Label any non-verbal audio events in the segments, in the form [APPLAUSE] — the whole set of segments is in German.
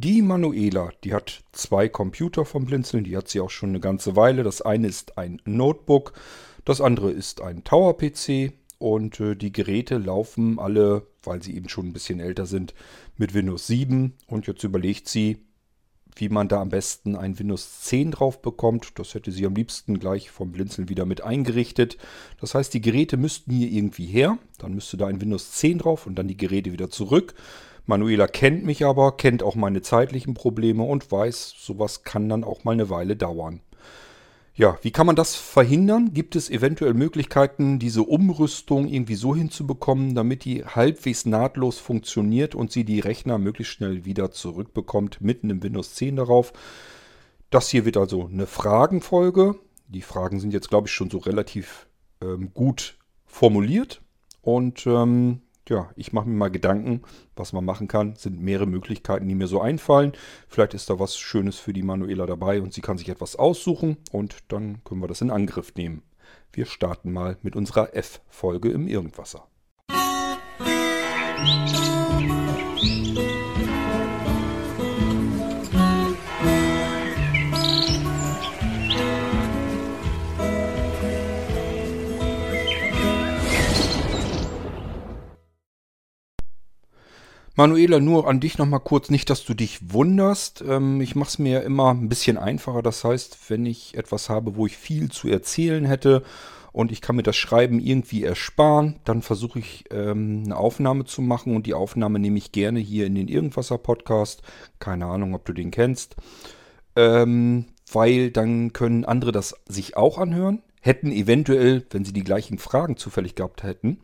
Die Manuela, die hat zwei Computer vom Blinzeln, die hat sie auch schon eine ganze Weile. Das eine ist ein Notebook, das andere ist ein Tower-PC und äh, die Geräte laufen alle, weil sie eben schon ein bisschen älter sind, mit Windows 7 und jetzt überlegt sie, wie man da am besten ein Windows 10 drauf bekommt. Das hätte sie am liebsten gleich vom Blinzeln wieder mit eingerichtet. Das heißt, die Geräte müssten hier irgendwie her. Dann müsste da ein Windows 10 drauf und dann die Geräte wieder zurück. Manuela kennt mich aber, kennt auch meine zeitlichen Probleme und weiß, sowas kann dann auch mal eine Weile dauern. Ja, wie kann man das verhindern? Gibt es eventuell Möglichkeiten, diese Umrüstung irgendwie so hinzubekommen, damit die halbwegs nahtlos funktioniert und sie die Rechner möglichst schnell wieder zurückbekommt, mitten im Windows 10 darauf? Das hier wird also eine Fragenfolge. Die Fragen sind jetzt, glaube ich, schon so relativ ähm, gut formuliert. Und ähm, ja, ich mache mir mal Gedanken, was man machen kann. Es sind mehrere Möglichkeiten, die mir so einfallen. Vielleicht ist da was Schönes für die Manuela dabei und sie kann sich etwas aussuchen und dann können wir das in Angriff nehmen. Wir starten mal mit unserer F-Folge im Irgendwasser. Musik Manuela, nur an dich nochmal kurz, nicht, dass du dich wunderst. Ähm, ich mache es mir immer ein bisschen einfacher. Das heißt, wenn ich etwas habe, wo ich viel zu erzählen hätte und ich kann mir das Schreiben irgendwie ersparen, dann versuche ich ähm, eine Aufnahme zu machen und die Aufnahme nehme ich gerne hier in den Irgendwasser-Podcast. Keine Ahnung, ob du den kennst. Ähm, weil dann können andere das sich auch anhören, hätten eventuell, wenn sie die gleichen Fragen zufällig gehabt hätten,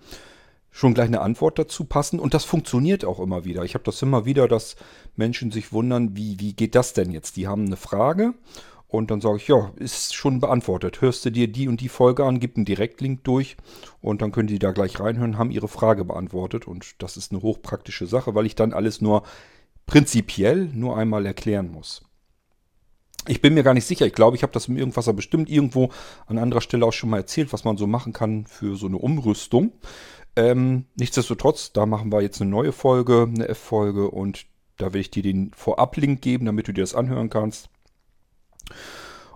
schon gleich eine Antwort dazu passen. Und das funktioniert auch immer wieder. Ich habe das immer wieder, dass Menschen sich wundern, wie, wie geht das denn jetzt? Die haben eine Frage und dann sage ich, ja, ist schon beantwortet. Hörst du dir die und die Folge an, gib einen Direktlink durch und dann können die da gleich reinhören, haben ihre Frage beantwortet. Und das ist eine hochpraktische Sache, weil ich dann alles nur prinzipiell nur einmal erklären muss. Ich bin mir gar nicht sicher. Ich glaube, ich habe das im Irgendwasser bestimmt irgendwo an anderer Stelle auch schon mal erzählt, was man so machen kann für so eine Umrüstung. Ähm, nichtsdestotrotz, da machen wir jetzt eine neue Folge, eine F-Folge und da will ich dir den Vorab-Link geben, damit du dir das anhören kannst.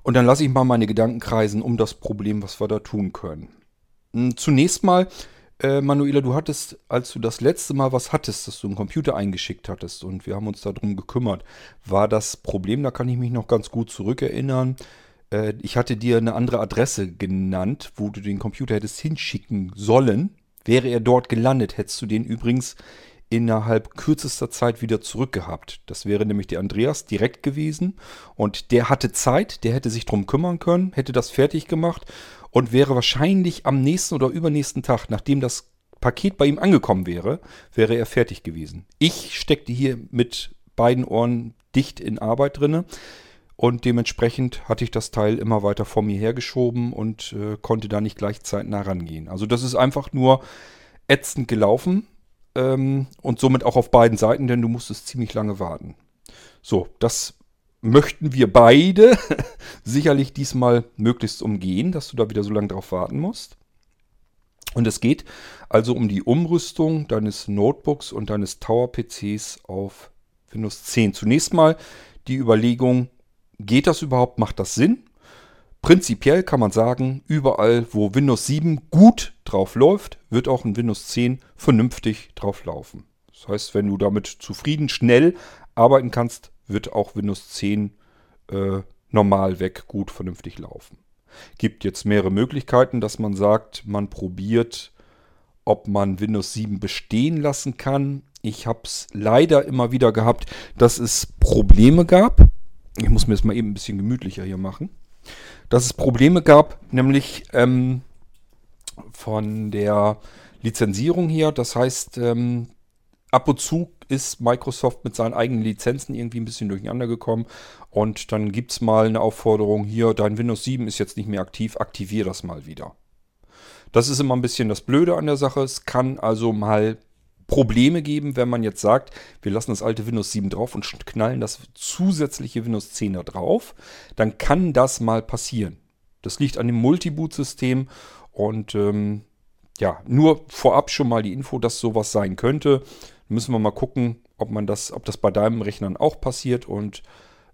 Und dann lasse ich mal meine Gedanken kreisen um das Problem, was wir da tun können. Hm, zunächst mal, äh, Manuela, du hattest, als du das letzte Mal was hattest, dass du einen Computer eingeschickt hattest und wir haben uns darum gekümmert, war das Problem, da kann ich mich noch ganz gut zurückerinnern. Äh, ich hatte dir eine andere Adresse genannt, wo du den Computer hättest hinschicken sollen. Wäre er dort gelandet, hättest du den übrigens innerhalb kürzester Zeit wieder zurückgehabt. Das wäre nämlich der Andreas direkt gewesen und der hatte Zeit, der hätte sich drum kümmern können, hätte das fertig gemacht und wäre wahrscheinlich am nächsten oder übernächsten Tag, nachdem das Paket bei ihm angekommen wäre, wäre er fertig gewesen. Ich steckte hier mit beiden Ohren dicht in Arbeit drinne. Und dementsprechend hatte ich das Teil immer weiter vor mir hergeschoben und äh, konnte da nicht gleichzeitig nah rangehen. Also das ist einfach nur ätzend gelaufen ähm, und somit auch auf beiden Seiten, denn du musstest ziemlich lange warten. So, das möchten wir beide [LAUGHS] sicherlich diesmal möglichst umgehen, dass du da wieder so lange drauf warten musst. Und es geht also um die Umrüstung deines Notebooks und deines Tower-PCs auf Windows 10. Zunächst mal die Überlegung, Geht das überhaupt? Macht das Sinn? Prinzipiell kann man sagen, überall, wo Windows 7 gut drauf läuft, wird auch ein Windows 10 vernünftig drauf laufen. Das heißt, wenn du damit zufrieden, schnell arbeiten kannst, wird auch Windows 10 äh, normal weg gut vernünftig laufen. Gibt jetzt mehrere Möglichkeiten, dass man sagt, man probiert, ob man Windows 7 bestehen lassen kann. Ich habe es leider immer wieder gehabt, dass es Probleme gab ich muss mir das mal eben ein bisschen gemütlicher hier machen. Dass es Probleme gab, nämlich ähm, von der Lizenzierung hier. Das heißt, ähm, ab und zu ist Microsoft mit seinen eigenen Lizenzen irgendwie ein bisschen durcheinander gekommen. Und dann gibt es mal eine Aufforderung hier, dein Windows 7 ist jetzt nicht mehr aktiv, aktiviere das mal wieder. Das ist immer ein bisschen das Blöde an der Sache. Es kann also mal Probleme geben, wenn man jetzt sagt, wir lassen das alte Windows 7 drauf und knallen das zusätzliche Windows 10 da drauf, dann kann das mal passieren. Das liegt an dem Multiboot-System und ähm, ja, nur vorab schon mal die Info, dass sowas sein könnte. Müssen wir mal gucken, ob man das, ob das bei deinem Rechnern auch passiert und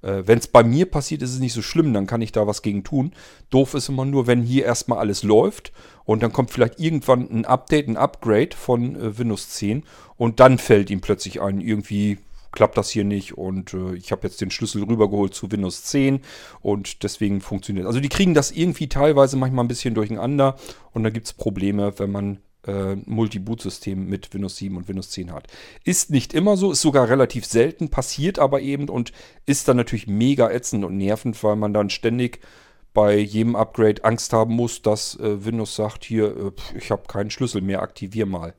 äh, wenn es bei mir passiert, ist es nicht so schlimm, dann kann ich da was gegen tun. Doof ist immer nur, wenn hier erstmal alles läuft und dann kommt vielleicht irgendwann ein Update, ein Upgrade von äh, Windows 10 und dann fällt ihm plötzlich ein, irgendwie klappt das hier nicht und äh, ich habe jetzt den Schlüssel rübergeholt zu Windows 10 und deswegen funktioniert. Also die kriegen das irgendwie teilweise manchmal ein bisschen durcheinander und da gibt es Probleme, wenn man äh, Multi-Boot-System mit Windows 7 und Windows 10 hat. Ist nicht immer so, ist sogar relativ selten, passiert aber eben und ist dann natürlich mega ätzend und nervend, weil man dann ständig bei jedem Upgrade Angst haben muss, dass äh, Windows sagt, hier, äh, ich habe keinen Schlüssel mehr, aktivier mal.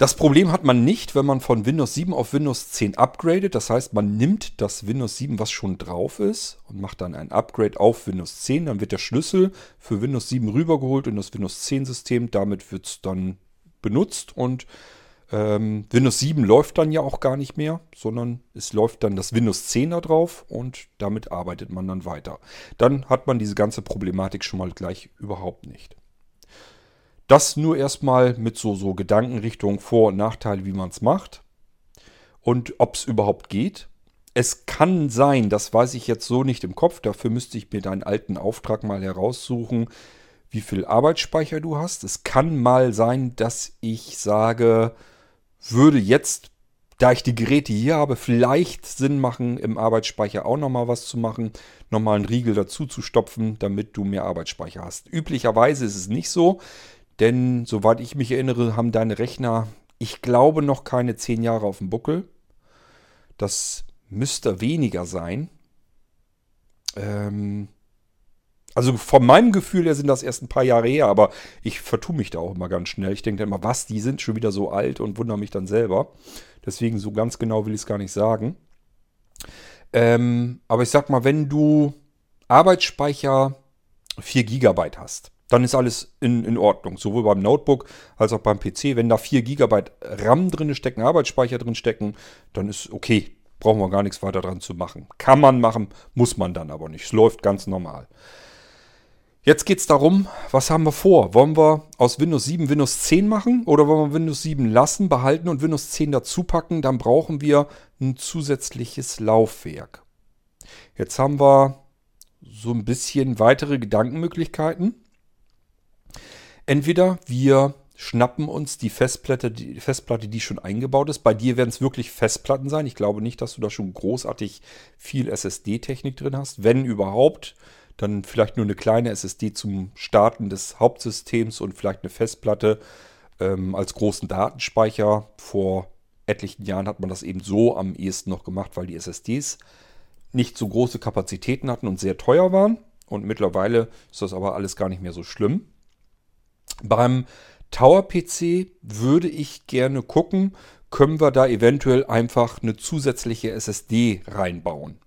Das Problem hat man nicht, wenn man von Windows 7 auf Windows 10 upgradet. Das heißt, man nimmt das Windows 7, was schon drauf ist, und macht dann ein Upgrade auf Windows 10. Dann wird der Schlüssel für Windows 7 rübergeholt in das Windows 10 System. Damit wird es dann benutzt und ähm, Windows 7 läuft dann ja auch gar nicht mehr, sondern es läuft dann das Windows 10 da drauf und damit arbeitet man dann weiter. Dann hat man diese ganze Problematik schon mal gleich überhaupt nicht. Das nur erstmal mit so, so Gedanken Richtung Vor- und Nachteile, wie man es macht und ob es überhaupt geht. Es kann sein, das weiß ich jetzt so nicht im Kopf, dafür müsste ich mir deinen alten Auftrag mal heraussuchen, wie viel Arbeitsspeicher du hast. Es kann mal sein, dass ich sage, würde jetzt, da ich die Geräte hier habe, vielleicht Sinn machen, im Arbeitsspeicher auch nochmal was zu machen, nochmal einen Riegel dazu zu stopfen, damit du mehr Arbeitsspeicher hast. Üblicherweise ist es nicht so. Denn soweit ich mich erinnere, haben deine Rechner, ich glaube, noch keine zehn Jahre auf dem Buckel. Das müsste weniger sein. Ähm, also von meinem Gefühl her sind das erst ein paar Jahre her, aber ich vertue mich da auch immer ganz schnell. Ich denke dann immer, was, die sind schon wieder so alt und wundere mich dann selber. Deswegen so ganz genau will ich es gar nicht sagen. Ähm, aber ich sag mal, wenn du Arbeitsspeicher 4 GB hast, dann ist alles in, in Ordnung. Sowohl beim Notebook als auch beim PC. Wenn da 4 GB RAM drin stecken, Arbeitsspeicher drin stecken, dann ist okay. Brauchen wir gar nichts weiter dran zu machen. Kann man machen, muss man dann aber nicht. Es läuft ganz normal. Jetzt geht es darum, was haben wir vor? Wollen wir aus Windows 7 Windows 10 machen oder wollen wir Windows 7 lassen, behalten und Windows 10 dazu packen? Dann brauchen wir ein zusätzliches Laufwerk. Jetzt haben wir so ein bisschen weitere Gedankenmöglichkeiten. Entweder wir schnappen uns die Festplatte, die Festplatte, die schon eingebaut ist. Bei dir werden es wirklich Festplatten sein. Ich glaube nicht, dass du da schon großartig viel SSD-Technik drin hast. Wenn überhaupt, dann vielleicht nur eine kleine SSD zum Starten des Hauptsystems und vielleicht eine Festplatte ähm, als großen Datenspeicher. Vor etlichen Jahren hat man das eben so am ehesten noch gemacht, weil die SSDs nicht so große Kapazitäten hatten und sehr teuer waren. Und mittlerweile ist das aber alles gar nicht mehr so schlimm. Beim Tower PC würde ich gerne gucken, können wir da eventuell einfach eine zusätzliche SSD reinbauen.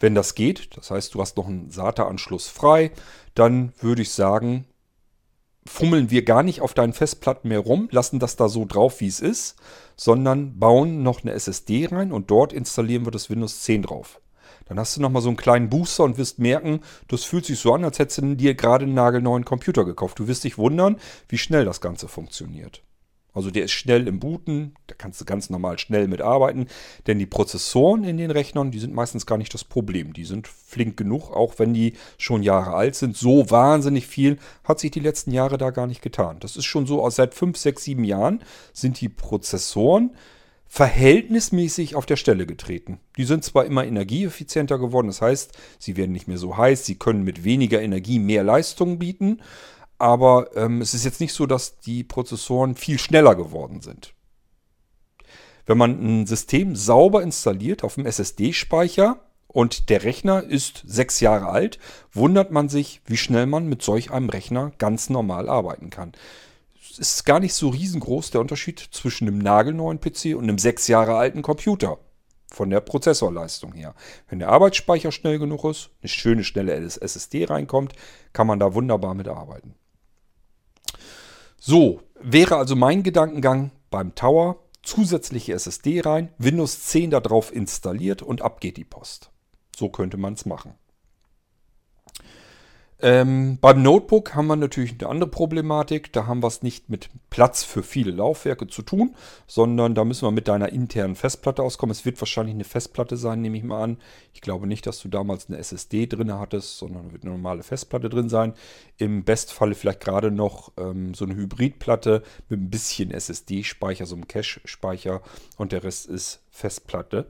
Wenn das geht, das heißt, du hast noch einen SATA-Anschluss frei, dann würde ich sagen, fummeln wir gar nicht auf deinen Festplatten mehr rum, lassen das da so drauf, wie es ist, sondern bauen noch eine SSD rein und dort installieren wir das Windows 10 drauf. Dann hast du nochmal so einen kleinen Booster und wirst merken, das fühlt sich so an, als hättest du dir gerade einen nagelneuen Computer gekauft. Du wirst dich wundern, wie schnell das Ganze funktioniert. Also der ist schnell im Booten, da kannst du ganz normal schnell mitarbeiten, denn die Prozessoren in den Rechnern, die sind meistens gar nicht das Problem. Die sind flink genug, auch wenn die schon Jahre alt sind. So wahnsinnig viel hat sich die letzten Jahre da gar nicht getan. Das ist schon so, seit 5, 6, 7 Jahren sind die Prozessoren verhältnismäßig auf der Stelle getreten. Die sind zwar immer energieeffizienter geworden, das heißt, sie werden nicht mehr so heiß, sie können mit weniger Energie mehr Leistung bieten, aber ähm, es ist jetzt nicht so, dass die Prozessoren viel schneller geworden sind. Wenn man ein System sauber installiert auf dem SSD-Speicher und der Rechner ist sechs Jahre alt, wundert man sich, wie schnell man mit solch einem Rechner ganz normal arbeiten kann ist gar nicht so riesengroß der Unterschied zwischen einem nagelneuen PC und einem sechs Jahre alten Computer. Von der Prozessorleistung her. Wenn der Arbeitsspeicher schnell genug ist, eine schöne, schnelle SSD reinkommt, kann man da wunderbar mit arbeiten. So, wäre also mein Gedankengang beim Tower. Zusätzliche SSD rein, Windows 10 darauf installiert und ab geht die Post. So könnte man es machen. Ähm, beim Notebook haben wir natürlich eine andere Problematik. Da haben wir es nicht mit Platz für viele Laufwerke zu tun, sondern da müssen wir mit deiner internen Festplatte auskommen. Es wird wahrscheinlich eine Festplatte sein, nehme ich mal an. Ich glaube nicht, dass du damals eine SSD drin hattest, sondern wird eine normale Festplatte drin sein. Im Bestfalle vielleicht gerade noch ähm, so eine Hybridplatte mit ein bisschen SSD-Speicher, so einem Cache-Speicher und der Rest ist Festplatte.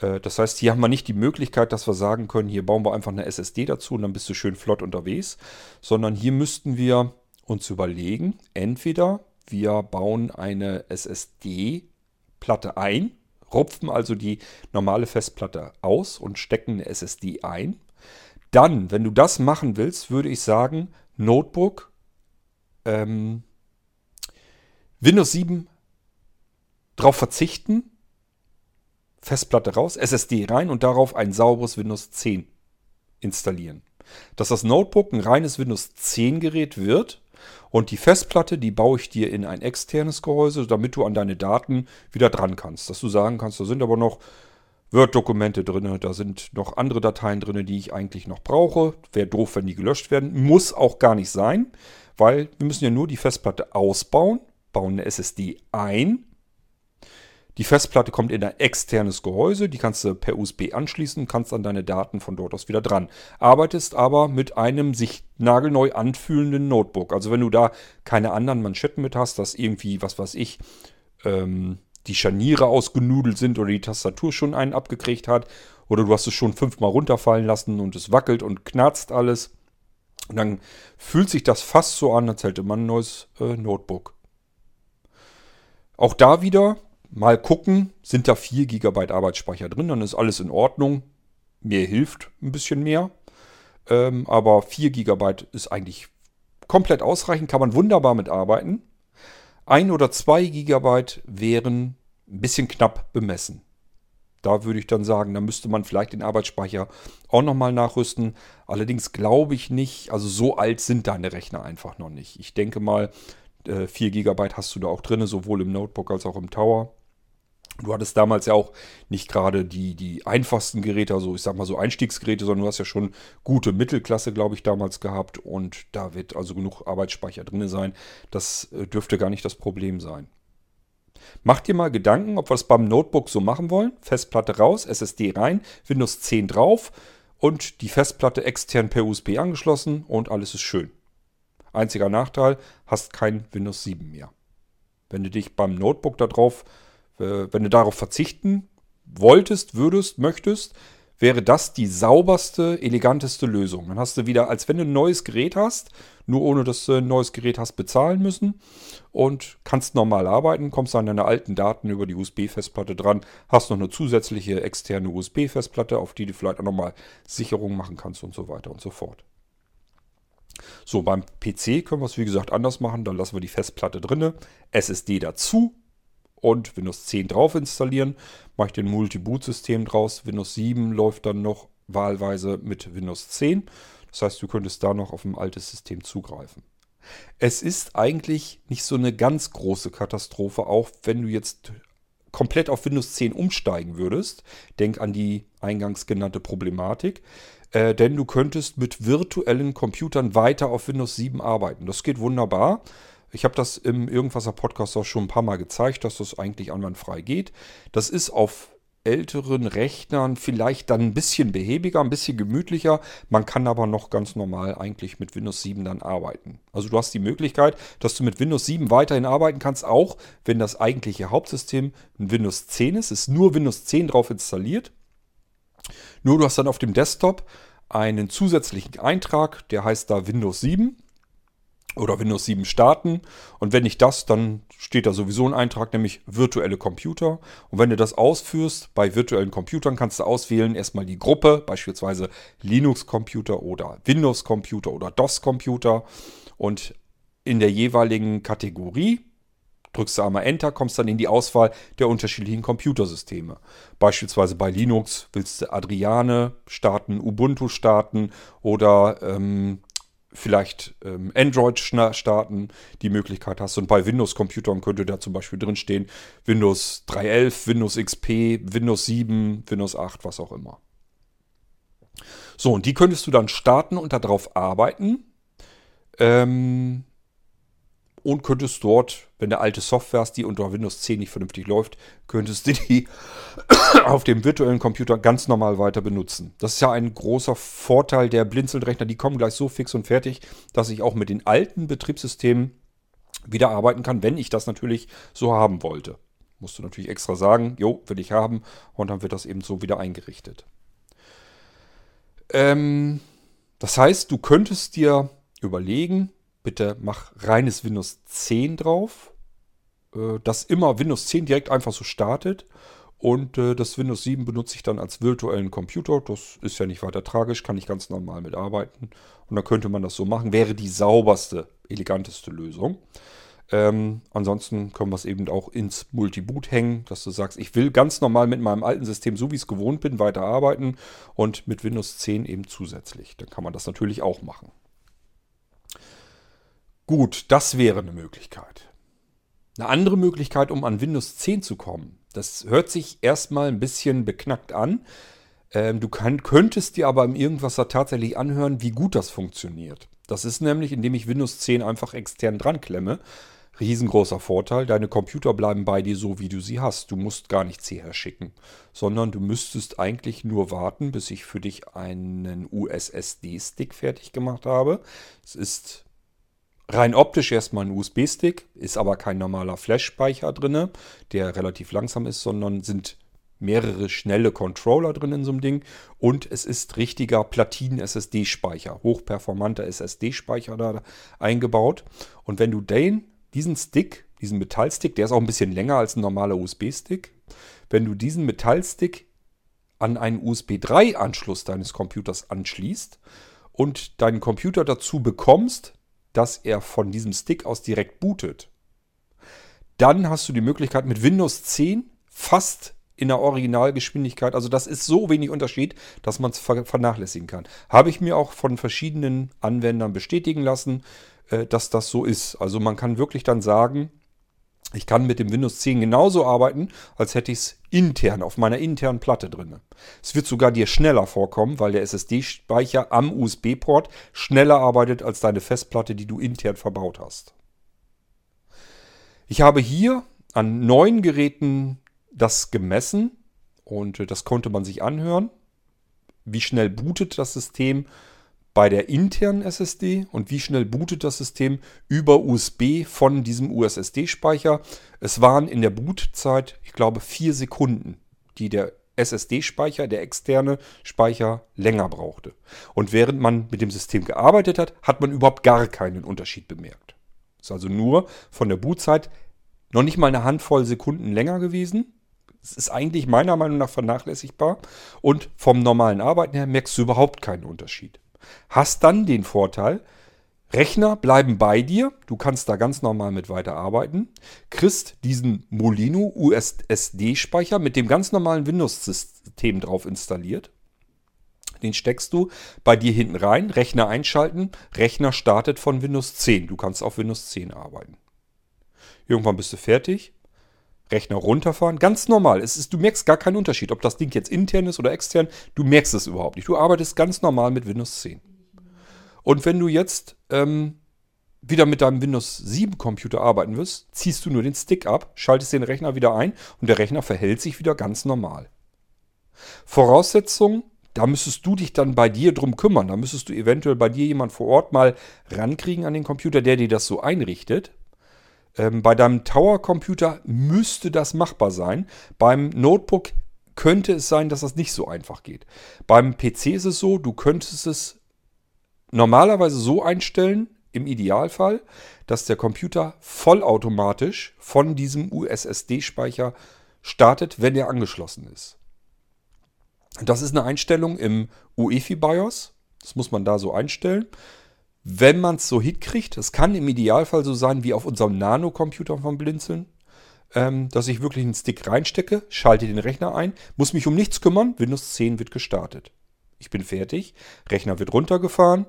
Äh, das heißt, hier haben wir nicht die Möglichkeit, dass wir sagen können, hier bauen wir einfach eine SSD dazu und dann bist du schön flott unterwegs, sondern hier müssten wir uns überlegen, entweder wir bauen eine SSD-Platte ein, rupfen also die normale Festplatte aus und stecken eine SSD ein. Dann, wenn du das machen willst, würde ich sagen, Notebook, ähm, Windows 7 drauf verzichten Festplatte raus, SSD rein und darauf ein sauberes Windows 10 installieren. Dass das Notebook ein reines Windows 10 Gerät wird und die Festplatte, die baue ich dir in ein externes Gehäuse, damit du an deine Daten wieder dran kannst. Dass du sagen kannst, da sind aber noch Word-Dokumente drin, da sind noch andere Dateien drin, die ich eigentlich noch brauche. Wäre doof, wenn die gelöscht werden. Muss auch gar nicht sein, weil wir müssen ja nur die Festplatte ausbauen, bauen eine SSD ein die Festplatte kommt in ein externes Gehäuse, die kannst du per USB anschließen, kannst an deine Daten von dort aus wieder dran. Arbeitest aber mit einem sich nagelneu anfühlenden Notebook. Also wenn du da keine anderen Manschetten mit hast, dass irgendwie, was weiß ich, ähm, die Scharniere ausgenudelt sind oder die Tastatur schon einen abgekriegt hat oder du hast es schon fünfmal runterfallen lassen und es wackelt und knarzt alles. Und dann fühlt sich das fast so an, als hätte man ein neues äh, Notebook. Auch da wieder mal gucken, sind da 4 GB Arbeitsspeicher drin, dann ist alles in Ordnung. Mir hilft ein bisschen mehr. Ähm, aber 4 GB ist eigentlich komplett ausreichend, kann man wunderbar mitarbeiten. Ein oder zwei Gigabyte wären ein bisschen knapp bemessen. Da würde ich dann sagen, da müsste man vielleicht den Arbeitsspeicher auch nochmal nachrüsten. Allerdings glaube ich nicht, also so alt sind deine Rechner einfach noch nicht. Ich denke mal, 4 äh, GB hast du da auch drin, sowohl im Notebook als auch im Tower. Du hattest damals ja auch nicht gerade die, die einfachsten Geräte, also ich sag mal so Einstiegsgeräte, sondern du hast ja schon gute Mittelklasse, glaube ich, damals gehabt. Und da wird also genug Arbeitsspeicher drin sein. Das äh, dürfte gar nicht das Problem sein. Mach dir mal Gedanken, ob wir es beim Notebook so machen wollen. Festplatte raus, SSD rein, Windows 10 drauf und die Festplatte extern per USB angeschlossen und alles ist schön. Einziger Nachteil, hast kein Windows 7 mehr. Wenn du dich beim Notebook darauf äh, wenn du darauf verzichten wolltest, würdest, möchtest, wäre das die sauberste, eleganteste Lösung. Dann hast du wieder, als wenn du ein neues Gerät hast, nur ohne dass du ein neues Gerät hast bezahlen müssen und kannst normal arbeiten, kommst an deine alten Daten über die USB-Festplatte dran, hast noch eine zusätzliche externe USB-Festplatte, auf die du vielleicht auch nochmal Sicherungen machen kannst und so weiter und so fort. So, beim PC können wir es wie gesagt anders machen. Dann lassen wir die Festplatte drinne, SSD dazu und Windows 10 drauf installieren. Mache ich den Multi-Boot-System draus. Windows 7 läuft dann noch wahlweise mit Windows 10. Das heißt, du könntest da noch auf ein altes System zugreifen. Es ist eigentlich nicht so eine ganz große Katastrophe, auch wenn du jetzt komplett auf Windows 10 umsteigen würdest. Denk an die eingangs genannte Problematik. Äh, denn du könntest mit virtuellen Computern weiter auf Windows 7 arbeiten. Das geht wunderbar. Ich habe das im Irgendwaser Podcast auch schon ein paar Mal gezeigt, dass das eigentlich einwandfrei geht. Das ist auf älteren Rechnern vielleicht dann ein bisschen behäbiger, ein bisschen gemütlicher. Man kann aber noch ganz normal eigentlich mit Windows 7 dann arbeiten. Also du hast die Möglichkeit, dass du mit Windows 7 weiterhin arbeiten kannst, auch wenn das eigentliche Hauptsystem ein Windows 10 ist. Es ist nur Windows 10 drauf installiert. Nur du hast dann auf dem Desktop einen zusätzlichen Eintrag, der heißt da Windows 7 oder Windows 7 starten. Und wenn nicht das, dann steht da sowieso ein Eintrag, nämlich virtuelle Computer. Und wenn du das ausführst, bei virtuellen Computern kannst du auswählen erstmal die Gruppe, beispielsweise Linux-Computer oder Windows-Computer oder DOS-Computer. Und in der jeweiligen Kategorie drückst du einmal Enter, kommst dann in die Auswahl der unterschiedlichen Computersysteme. Beispielsweise bei Linux willst du Adriane starten, Ubuntu starten oder ähm, vielleicht ähm, Android starten, die Möglichkeit hast. Und bei Windows-Computern könnte da zum Beispiel drinstehen Windows 3.11, Windows XP, Windows 7, Windows 8, was auch immer. So, und die könntest du dann starten und darauf arbeiten. Ähm, und könntest dort, wenn der alte Software ist, die unter Windows 10 nicht vernünftig läuft, könntest du die [COUGHS] auf dem virtuellen Computer ganz normal weiter benutzen. Das ist ja ein großer Vorteil der Blinzelrechner. Die kommen gleich so fix und fertig, dass ich auch mit den alten Betriebssystemen wieder arbeiten kann, wenn ich das natürlich so haben wollte. Musst du natürlich extra sagen, jo, will ich haben und dann wird das eben so wieder eingerichtet. Ähm, das heißt, du könntest dir überlegen, bitte mach reines Windows 10 drauf, äh, dass immer Windows 10 direkt einfach so startet. Und äh, das Windows 7 benutze ich dann als virtuellen Computer. Das ist ja nicht weiter tragisch, kann ich ganz normal mitarbeiten. Und dann könnte man das so machen. Wäre die sauberste, eleganteste Lösung. Ähm, ansonsten können wir es eben auch ins Multiboot hängen, dass du sagst, ich will ganz normal mit meinem alten System, so wie ich es gewohnt bin, weiterarbeiten und mit Windows 10 eben zusätzlich. Dann kann man das natürlich auch machen. Gut, das wäre eine Möglichkeit. Eine andere Möglichkeit, um an Windows 10 zu kommen, das hört sich erstmal ein bisschen beknackt an. Ähm, du kann, könntest dir aber im Irgendwasser tatsächlich anhören, wie gut das funktioniert. Das ist nämlich, indem ich Windows 10 einfach extern dran klemme. Riesengroßer Vorteil, deine Computer bleiben bei dir so, wie du sie hast. Du musst gar nichts hierher schicken, sondern du müsstest eigentlich nur warten, bis ich für dich einen USSD-Stick fertig gemacht habe. Es ist rein optisch erstmal ein USB-Stick, ist aber kein normaler Flash-Speicher drin, der relativ langsam ist, sondern sind mehrere schnelle Controller drin in so einem Ding und es ist richtiger Platinen-SSD-Speicher, hochperformanter SSD-Speicher da eingebaut. Und wenn du den, diesen Stick, diesen Metallstick, der ist auch ein bisschen länger als ein normaler USB-Stick, wenn du diesen Metallstick an einen USB 3-Anschluss deines Computers anschließt und deinen Computer dazu bekommst, dass er von diesem Stick aus direkt bootet, dann hast du die Möglichkeit mit Windows 10 fast in der Originalgeschwindigkeit, also das ist so wenig Unterschied, dass man es vernachlässigen kann. Habe ich mir auch von verschiedenen Anwendern bestätigen lassen, äh, dass das so ist. Also man kann wirklich dann sagen, ich kann mit dem Windows 10 genauso arbeiten, als hätte ich es intern auf meiner internen Platte drin. Es wird sogar dir schneller vorkommen, weil der SSD-Speicher am USB-Port schneller arbeitet als deine Festplatte, die du intern verbaut hast. Ich habe hier an neun Geräten das gemessen und das konnte man sich anhören. Wie schnell bootet das System bei der internen SSD und wie schnell bootet das System über USB von diesem USSD-Speicher. Es waren in der Bootzeit, ich glaube, vier Sekunden, die der SSD-Speicher, der externe Speicher, länger brauchte. Und während man mit dem System gearbeitet hat, hat man überhaupt gar keinen Unterschied bemerkt. Ist also nur von der Bootzeit noch nicht mal eine Handvoll Sekunden länger gewesen. Es ist eigentlich meiner Meinung nach vernachlässigbar. Und vom normalen Arbeiten her merkst du überhaupt keinen Unterschied. Hast dann den Vorteil, Rechner bleiben bei dir, du kannst da ganz normal mit weiterarbeiten, kriegst diesen Molino USSD-Speicher mit dem ganz normalen Windows-System drauf installiert. Den steckst du bei dir hinten rein, Rechner einschalten, Rechner startet von Windows 10. Du kannst auf Windows 10 arbeiten. Irgendwann bist du fertig, Rechner runterfahren. Ganz normal. Es ist, du merkst gar keinen Unterschied, ob das Ding jetzt intern ist oder extern. Du merkst es überhaupt nicht. Du arbeitest ganz normal mit Windows 10. Und wenn du jetzt ähm, wieder mit deinem Windows 7 Computer arbeiten wirst, ziehst du nur den Stick ab, schaltest den Rechner wieder ein und der Rechner verhält sich wieder ganz normal. Voraussetzung, da müsstest du dich dann bei dir drum kümmern. Da müsstest du eventuell bei dir jemand vor Ort mal rankriegen an den Computer, der dir das so einrichtet. Ähm, bei deinem Tower-Computer müsste das machbar sein. Beim Notebook könnte es sein, dass das nicht so einfach geht. Beim PC ist es so, du könntest es normalerweise so einstellen, im Idealfall, dass der Computer vollautomatisch von diesem USSD-Speicher startet, wenn er angeschlossen ist. Das ist eine Einstellung im UEFI BIOS. Das muss man da so einstellen wenn man es so hinkriegt, es kann im Idealfall so sein wie auf unserem Nano-Computer vom Blinzeln, ähm, dass ich wirklich einen Stick reinstecke, schalte den Rechner ein, muss mich um nichts kümmern, Windows 10 wird gestartet. Ich bin fertig, Rechner wird runtergefahren,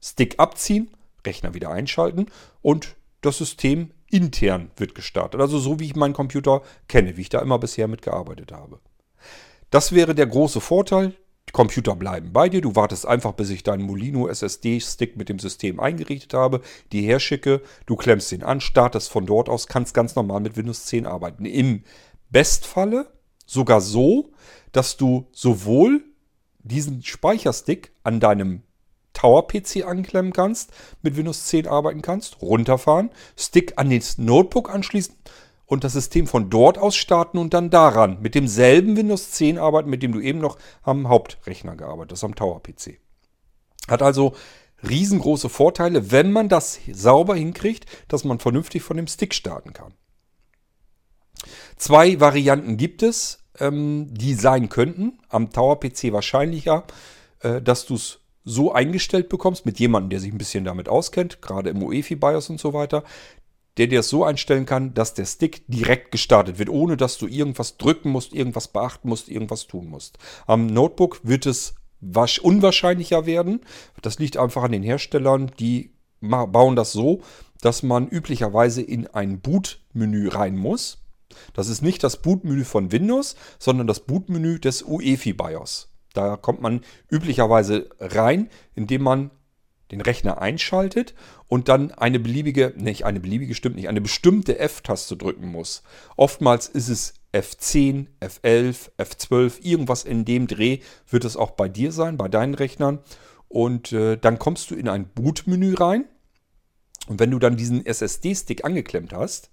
Stick abziehen, Rechner wieder einschalten und das System intern wird gestartet. Also so wie ich meinen Computer kenne, wie ich da immer bisher mitgearbeitet habe. Das wäre der große Vorteil Computer bleiben bei dir. Du wartest einfach, bis ich deinen Molino SSD-Stick mit dem System eingerichtet habe, die herschicke. Du klemmst den an, startest von dort aus, kannst ganz normal mit Windows 10 arbeiten. Im Bestfalle sogar so, dass du sowohl diesen Speicherstick an deinem Tower-PC anklemmen kannst, mit Windows 10 arbeiten kannst, runterfahren, Stick an das Notebook anschließen und das System von dort aus starten und dann daran mit demselben Windows 10 arbeiten, mit dem du eben noch am Hauptrechner gearbeitet hast, am Tower-PC. Hat also riesengroße Vorteile, wenn man das sauber hinkriegt, dass man vernünftig von dem Stick starten kann. Zwei Varianten gibt es, ähm, die sein könnten. Am Tower-PC wahrscheinlicher, äh, dass du es so eingestellt bekommst mit jemandem, der sich ein bisschen damit auskennt, gerade im UEFI-BIOS und so weiter, der dir es so einstellen kann, dass der Stick direkt gestartet wird, ohne dass du irgendwas drücken musst, irgendwas beachten musst, irgendwas tun musst. Am Notebook wird es unwahrscheinlicher werden. Das liegt einfach an den Herstellern, die bauen das so, dass man üblicherweise in ein Boot-Menü rein muss. Das ist nicht das Bootmenü von Windows, sondern das Bootmenü des UEFI BIOS. Da kommt man üblicherweise rein, indem man den Rechner einschaltet und dann eine beliebige, nicht eine beliebige, stimmt nicht, eine bestimmte F-Taste drücken muss. Oftmals ist es F10, F11, F12, irgendwas in dem Dreh wird es auch bei dir sein, bei deinen Rechnern. Und äh, dann kommst du in ein Bootmenü rein. Und wenn du dann diesen SSD-Stick angeklemmt hast,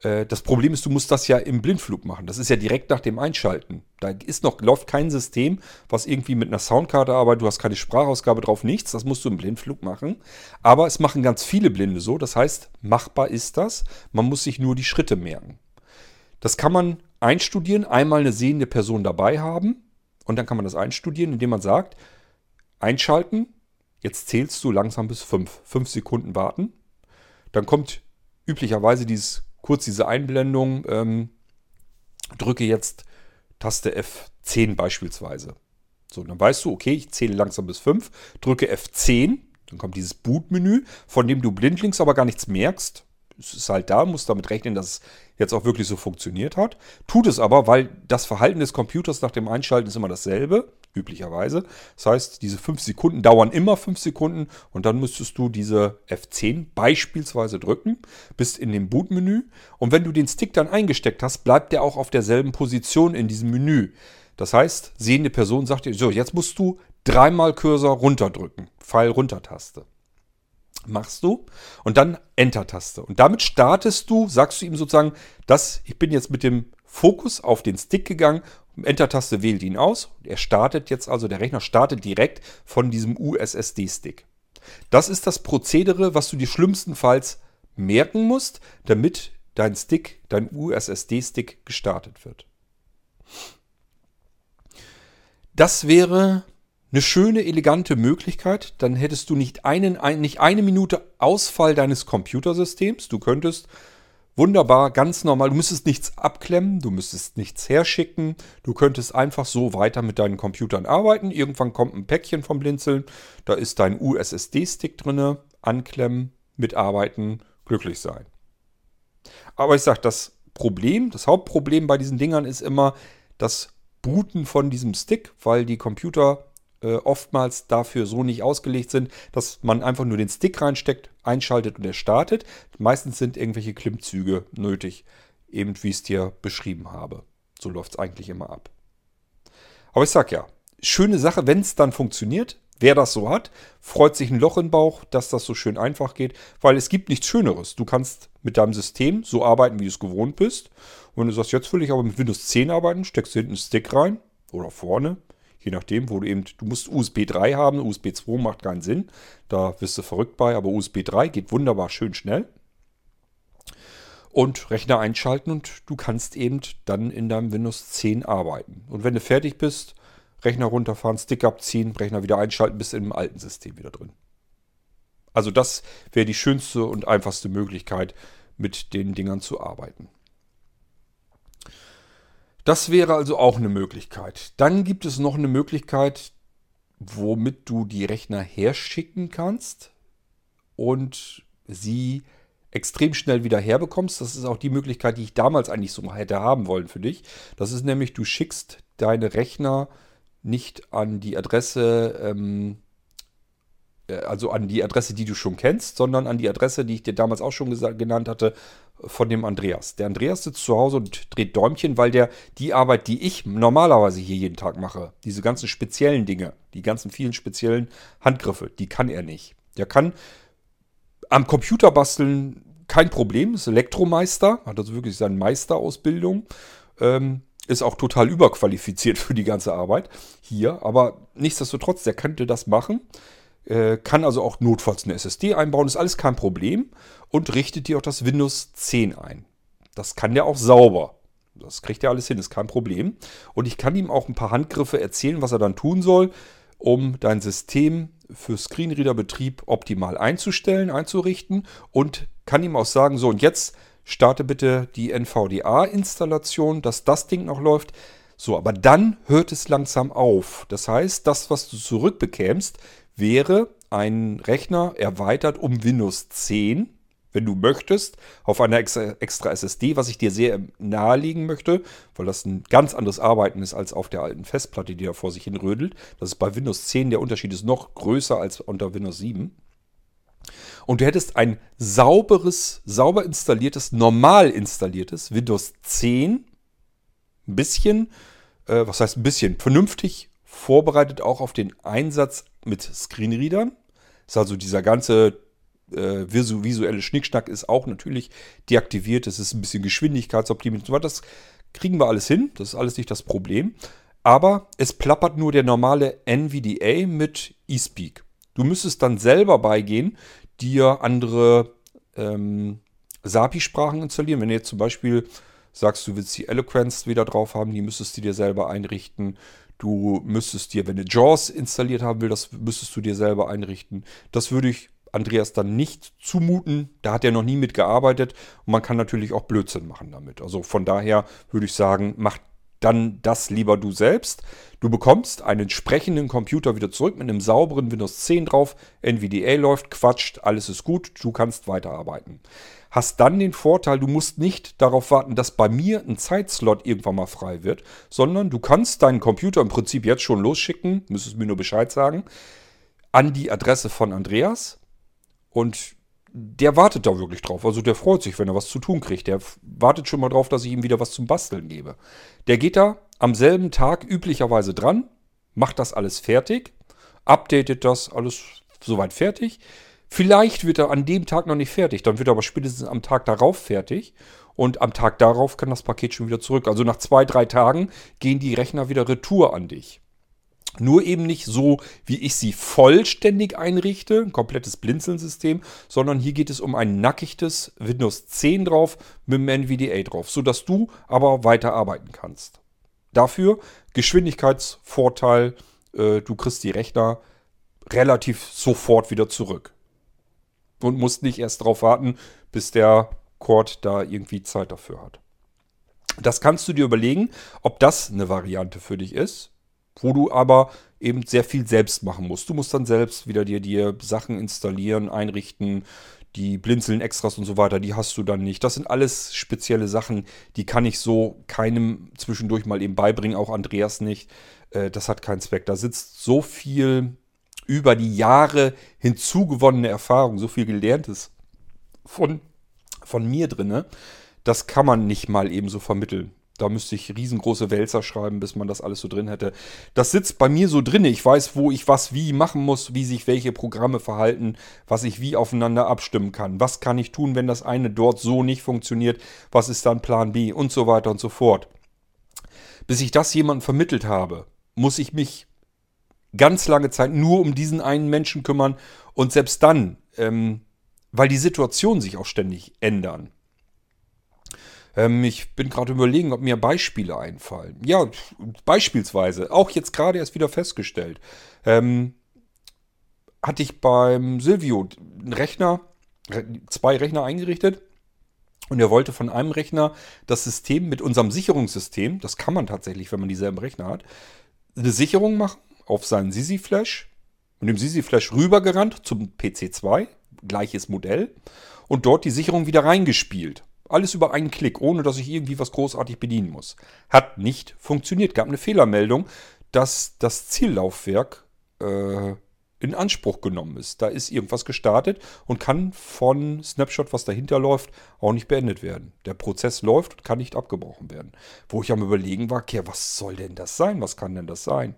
das Problem ist, du musst das ja im Blindflug machen. Das ist ja direkt nach dem Einschalten. Da ist noch, läuft kein System, was irgendwie mit einer Soundkarte arbeitet. Du hast keine Sprachausgabe drauf, nichts. Das musst du im Blindflug machen. Aber es machen ganz viele Blinde so. Das heißt, machbar ist das. Man muss sich nur die Schritte merken. Das kann man einstudieren, einmal eine sehende Person dabei haben. Und dann kann man das einstudieren, indem man sagt, einschalten, jetzt zählst du langsam bis fünf. Fünf Sekunden warten. Dann kommt üblicherweise dieses kurz diese Einblendung, ähm, drücke jetzt Taste F10 beispielsweise. So, dann weißt du, okay, ich zähle langsam bis 5, drücke F10, dann kommt dieses Bootmenü, von dem du blindlings aber gar nichts merkst. Es ist halt da, musst damit rechnen, dass es jetzt auch wirklich so funktioniert hat. Tut es aber, weil das Verhalten des Computers nach dem Einschalten ist immer dasselbe üblicherweise. Das heißt, diese 5 Sekunden dauern immer 5 Sekunden und dann müsstest du diese F10 beispielsweise drücken, bist in dem Bootmenü und wenn du den Stick dann eingesteckt hast, bleibt der auch auf derselben Position in diesem Menü. Das heißt, sehende Person sagt dir, so, jetzt musst du dreimal Cursor runterdrücken, Pfeil runter-Taste. Machst du und dann Enter-Taste. Und damit startest du, sagst du ihm sozusagen, dass ich bin jetzt mit dem Fokus auf den Stick gegangen Enter-Taste wählt ihn aus. Er startet jetzt also, der Rechner startet direkt von diesem USSD-Stick. Das ist das Prozedere, was du dir schlimmstenfalls merken musst, damit dein Stick, dein USSD-Stick gestartet wird. Das wäre eine schöne, elegante Möglichkeit. Dann hättest du nicht, einen, ein, nicht eine Minute Ausfall deines Computersystems. Du könntest Wunderbar, ganz normal. Du müsstest nichts abklemmen, du müsstest nichts herschicken. Du könntest einfach so weiter mit deinen Computern arbeiten. Irgendwann kommt ein Päckchen vom Blinzeln. Da ist dein USSD-Stick drin. Anklemmen, mitarbeiten, glücklich sein. Aber ich sage, das Problem, das Hauptproblem bei diesen Dingern ist immer das Booten von diesem Stick, weil die Computer äh, oftmals dafür so nicht ausgelegt sind, dass man einfach nur den Stick reinsteckt, einschaltet und er startet. Meistens sind irgendwelche Klimmzüge nötig, eben wie ich es dir beschrieben habe. So läuft es eigentlich immer ab. Aber ich sag ja, schöne Sache, wenn es dann funktioniert. Wer das so hat, freut sich ein Loch im Bauch, dass das so schön einfach geht, weil es gibt nichts Schöneres. Du kannst mit deinem System so arbeiten, wie du es gewohnt bist. Und wenn du sagst, jetzt will ich aber mit Windows 10 arbeiten, steckst du hinten einen Stick rein oder vorne, Je nachdem, wo du eben, du musst USB 3 haben, USB 2 macht keinen Sinn. Da wirst du verrückt bei, aber USB 3 geht wunderbar schön schnell. Und Rechner einschalten und du kannst eben dann in deinem Windows 10 arbeiten. Und wenn du fertig bist, Rechner runterfahren, Stick abziehen, Rechner wieder einschalten, bist im alten System wieder drin. Also das wäre die schönste und einfachste Möglichkeit, mit den Dingern zu arbeiten. Das wäre also auch eine Möglichkeit. Dann gibt es noch eine Möglichkeit, womit du die Rechner herschicken kannst und sie extrem schnell wieder herbekommst. Das ist auch die Möglichkeit, die ich damals eigentlich so hätte haben wollen für dich. Das ist nämlich, du schickst deine Rechner nicht an die Adresse, ähm, äh, also an die Adresse, die du schon kennst, sondern an die Adresse, die ich dir damals auch schon genannt hatte, von dem Andreas. Der Andreas sitzt zu Hause und dreht Däumchen, weil der die Arbeit, die ich normalerweise hier jeden Tag mache, diese ganzen speziellen Dinge, die ganzen vielen speziellen Handgriffe, die kann er nicht. Der kann am Computer basteln, kein Problem, ist Elektromeister, hat also wirklich seine Meisterausbildung. Ähm, ist auch total überqualifiziert [LAUGHS] für die ganze Arbeit hier, aber nichtsdestotrotz, der könnte das machen. Äh, kann also auch notfalls eine SSD einbauen, ist alles kein Problem und richtet dir auch das Windows 10 ein. Das kann der auch sauber. Das kriegt er alles hin, ist kein Problem. Und ich kann ihm auch ein paar Handgriffe erzählen, was er dann tun soll, um dein System für Screenreader-Betrieb optimal einzustellen, einzurichten und kann ihm auch sagen, so und jetzt starte bitte die NVDA-Installation, dass das Ding noch läuft. So, aber dann hört es langsam auf. Das heißt, das, was du zurückbekämst, wäre ein Rechner erweitert um Windows 10, wenn du möchtest, auf einer extra SSD, was ich dir sehr nahelegen möchte, weil das ein ganz anderes Arbeiten ist als auf der alten Festplatte, die da vor sich hin rödelt. Das ist bei Windows 10, der Unterschied ist noch größer als unter Windows 7. Und du hättest ein sauberes, sauber installiertes, normal installiertes Windows 10, ein bisschen, äh, was heißt ein bisschen, vernünftig vorbereitet auch auf den Einsatz mit Screenreadern. Ist also dieser ganze äh, visuelle Schnickschnack ist auch natürlich deaktiviert. Es ist ein bisschen geschwindigkeitsoptimiert und so weiter. Das kriegen wir alles hin. Das ist alles nicht das Problem. Aber es plappert nur der normale NVDA mit eSpeak. Du müsstest dann selber beigehen, dir andere ähm, SAPI-Sprachen installieren. Wenn du jetzt zum Beispiel sagst, du willst die Eloquence wieder drauf haben, die müsstest du dir selber einrichten. Du müsstest dir, wenn du JAWS installiert haben willst, das müsstest du dir selber einrichten. Das würde ich Andreas dann nicht zumuten. Da hat er noch nie mitgearbeitet und man kann natürlich auch Blödsinn machen damit. Also von daher würde ich sagen, mach dann das lieber du selbst. Du bekommst einen entsprechenden Computer wieder zurück mit einem sauberen Windows 10 drauf. NVDA läuft, quatscht, alles ist gut, du kannst weiterarbeiten. Hast dann den Vorteil, du musst nicht darauf warten, dass bei mir ein Zeitslot irgendwann mal frei wird, sondern du kannst deinen Computer im Prinzip jetzt schon losschicken, müsstest mir nur Bescheid sagen, an die Adresse von Andreas. Und der wartet da wirklich drauf. Also der freut sich, wenn er was zu tun kriegt. Der wartet schon mal drauf, dass ich ihm wieder was zum Basteln gebe. Der geht da am selben Tag üblicherweise dran, macht das alles fertig, updatet das alles soweit fertig. Vielleicht wird er an dem Tag noch nicht fertig, dann wird er aber spätestens am Tag darauf fertig und am Tag darauf kann das Paket schon wieder zurück. Also nach zwei, drei Tagen gehen die Rechner wieder retour an dich. Nur eben nicht so, wie ich sie vollständig einrichte, ein komplettes Blinzeln-System, sondern hier geht es um ein nackigtes Windows 10 drauf mit dem NVDA drauf, sodass du aber weiterarbeiten kannst. Dafür Geschwindigkeitsvorteil, äh, du kriegst die Rechner relativ sofort wieder zurück. Und musst nicht erst darauf warten, bis der Cord da irgendwie Zeit dafür hat. Das kannst du dir überlegen, ob das eine Variante für dich ist wo du aber eben sehr viel selbst machen musst. Du musst dann selbst wieder dir, dir Sachen installieren, einrichten, die Blinzeln, Extras und so weiter, die hast du dann nicht. Das sind alles spezielle Sachen, die kann ich so keinem zwischendurch mal eben beibringen, auch Andreas nicht. Äh, das hat keinen Zweck. Da sitzt so viel über die Jahre hinzugewonnene Erfahrung, so viel Gelerntes von, von mir drin. Das kann man nicht mal eben so vermitteln. Da müsste ich riesengroße Wälzer schreiben, bis man das alles so drin hätte. Das sitzt bei mir so drin. Ich weiß, wo ich was wie machen muss, wie sich welche Programme verhalten, was ich wie aufeinander abstimmen kann. Was kann ich tun, wenn das eine dort so nicht funktioniert? Was ist dann Plan B und so weiter und so fort. Bis ich das jemandem vermittelt habe, muss ich mich ganz lange Zeit nur um diesen einen Menschen kümmern. Und selbst dann, ähm, weil die Situationen sich auch ständig ändern. Ähm, ich bin gerade überlegen, ob mir Beispiele einfallen. Ja, beispielsweise, auch jetzt gerade erst wieder festgestellt, ähm, hatte ich beim Silvio einen Rechner, zwei Rechner eingerichtet. Und er wollte von einem Rechner das System mit unserem Sicherungssystem, das kann man tatsächlich, wenn man dieselben Rechner hat, eine Sicherung machen auf seinen Sisi Flash, mit dem Sisi Flash rübergerannt zum PC2, gleiches Modell, und dort die Sicherung wieder reingespielt. Alles über einen Klick, ohne dass ich irgendwie was großartig bedienen muss. Hat nicht funktioniert, gab eine Fehlermeldung. dass das Ziellaufwerk äh, in Anspruch genommen ist. Da ist irgendwas gestartet und kann von Snapshot, was dahinter läuft, auch nicht beendet werden. Der Prozess läuft und kann nicht abgebrochen werden. Wo ich am überlegen war, okay, was soll denn das sein? Was kann denn das sein?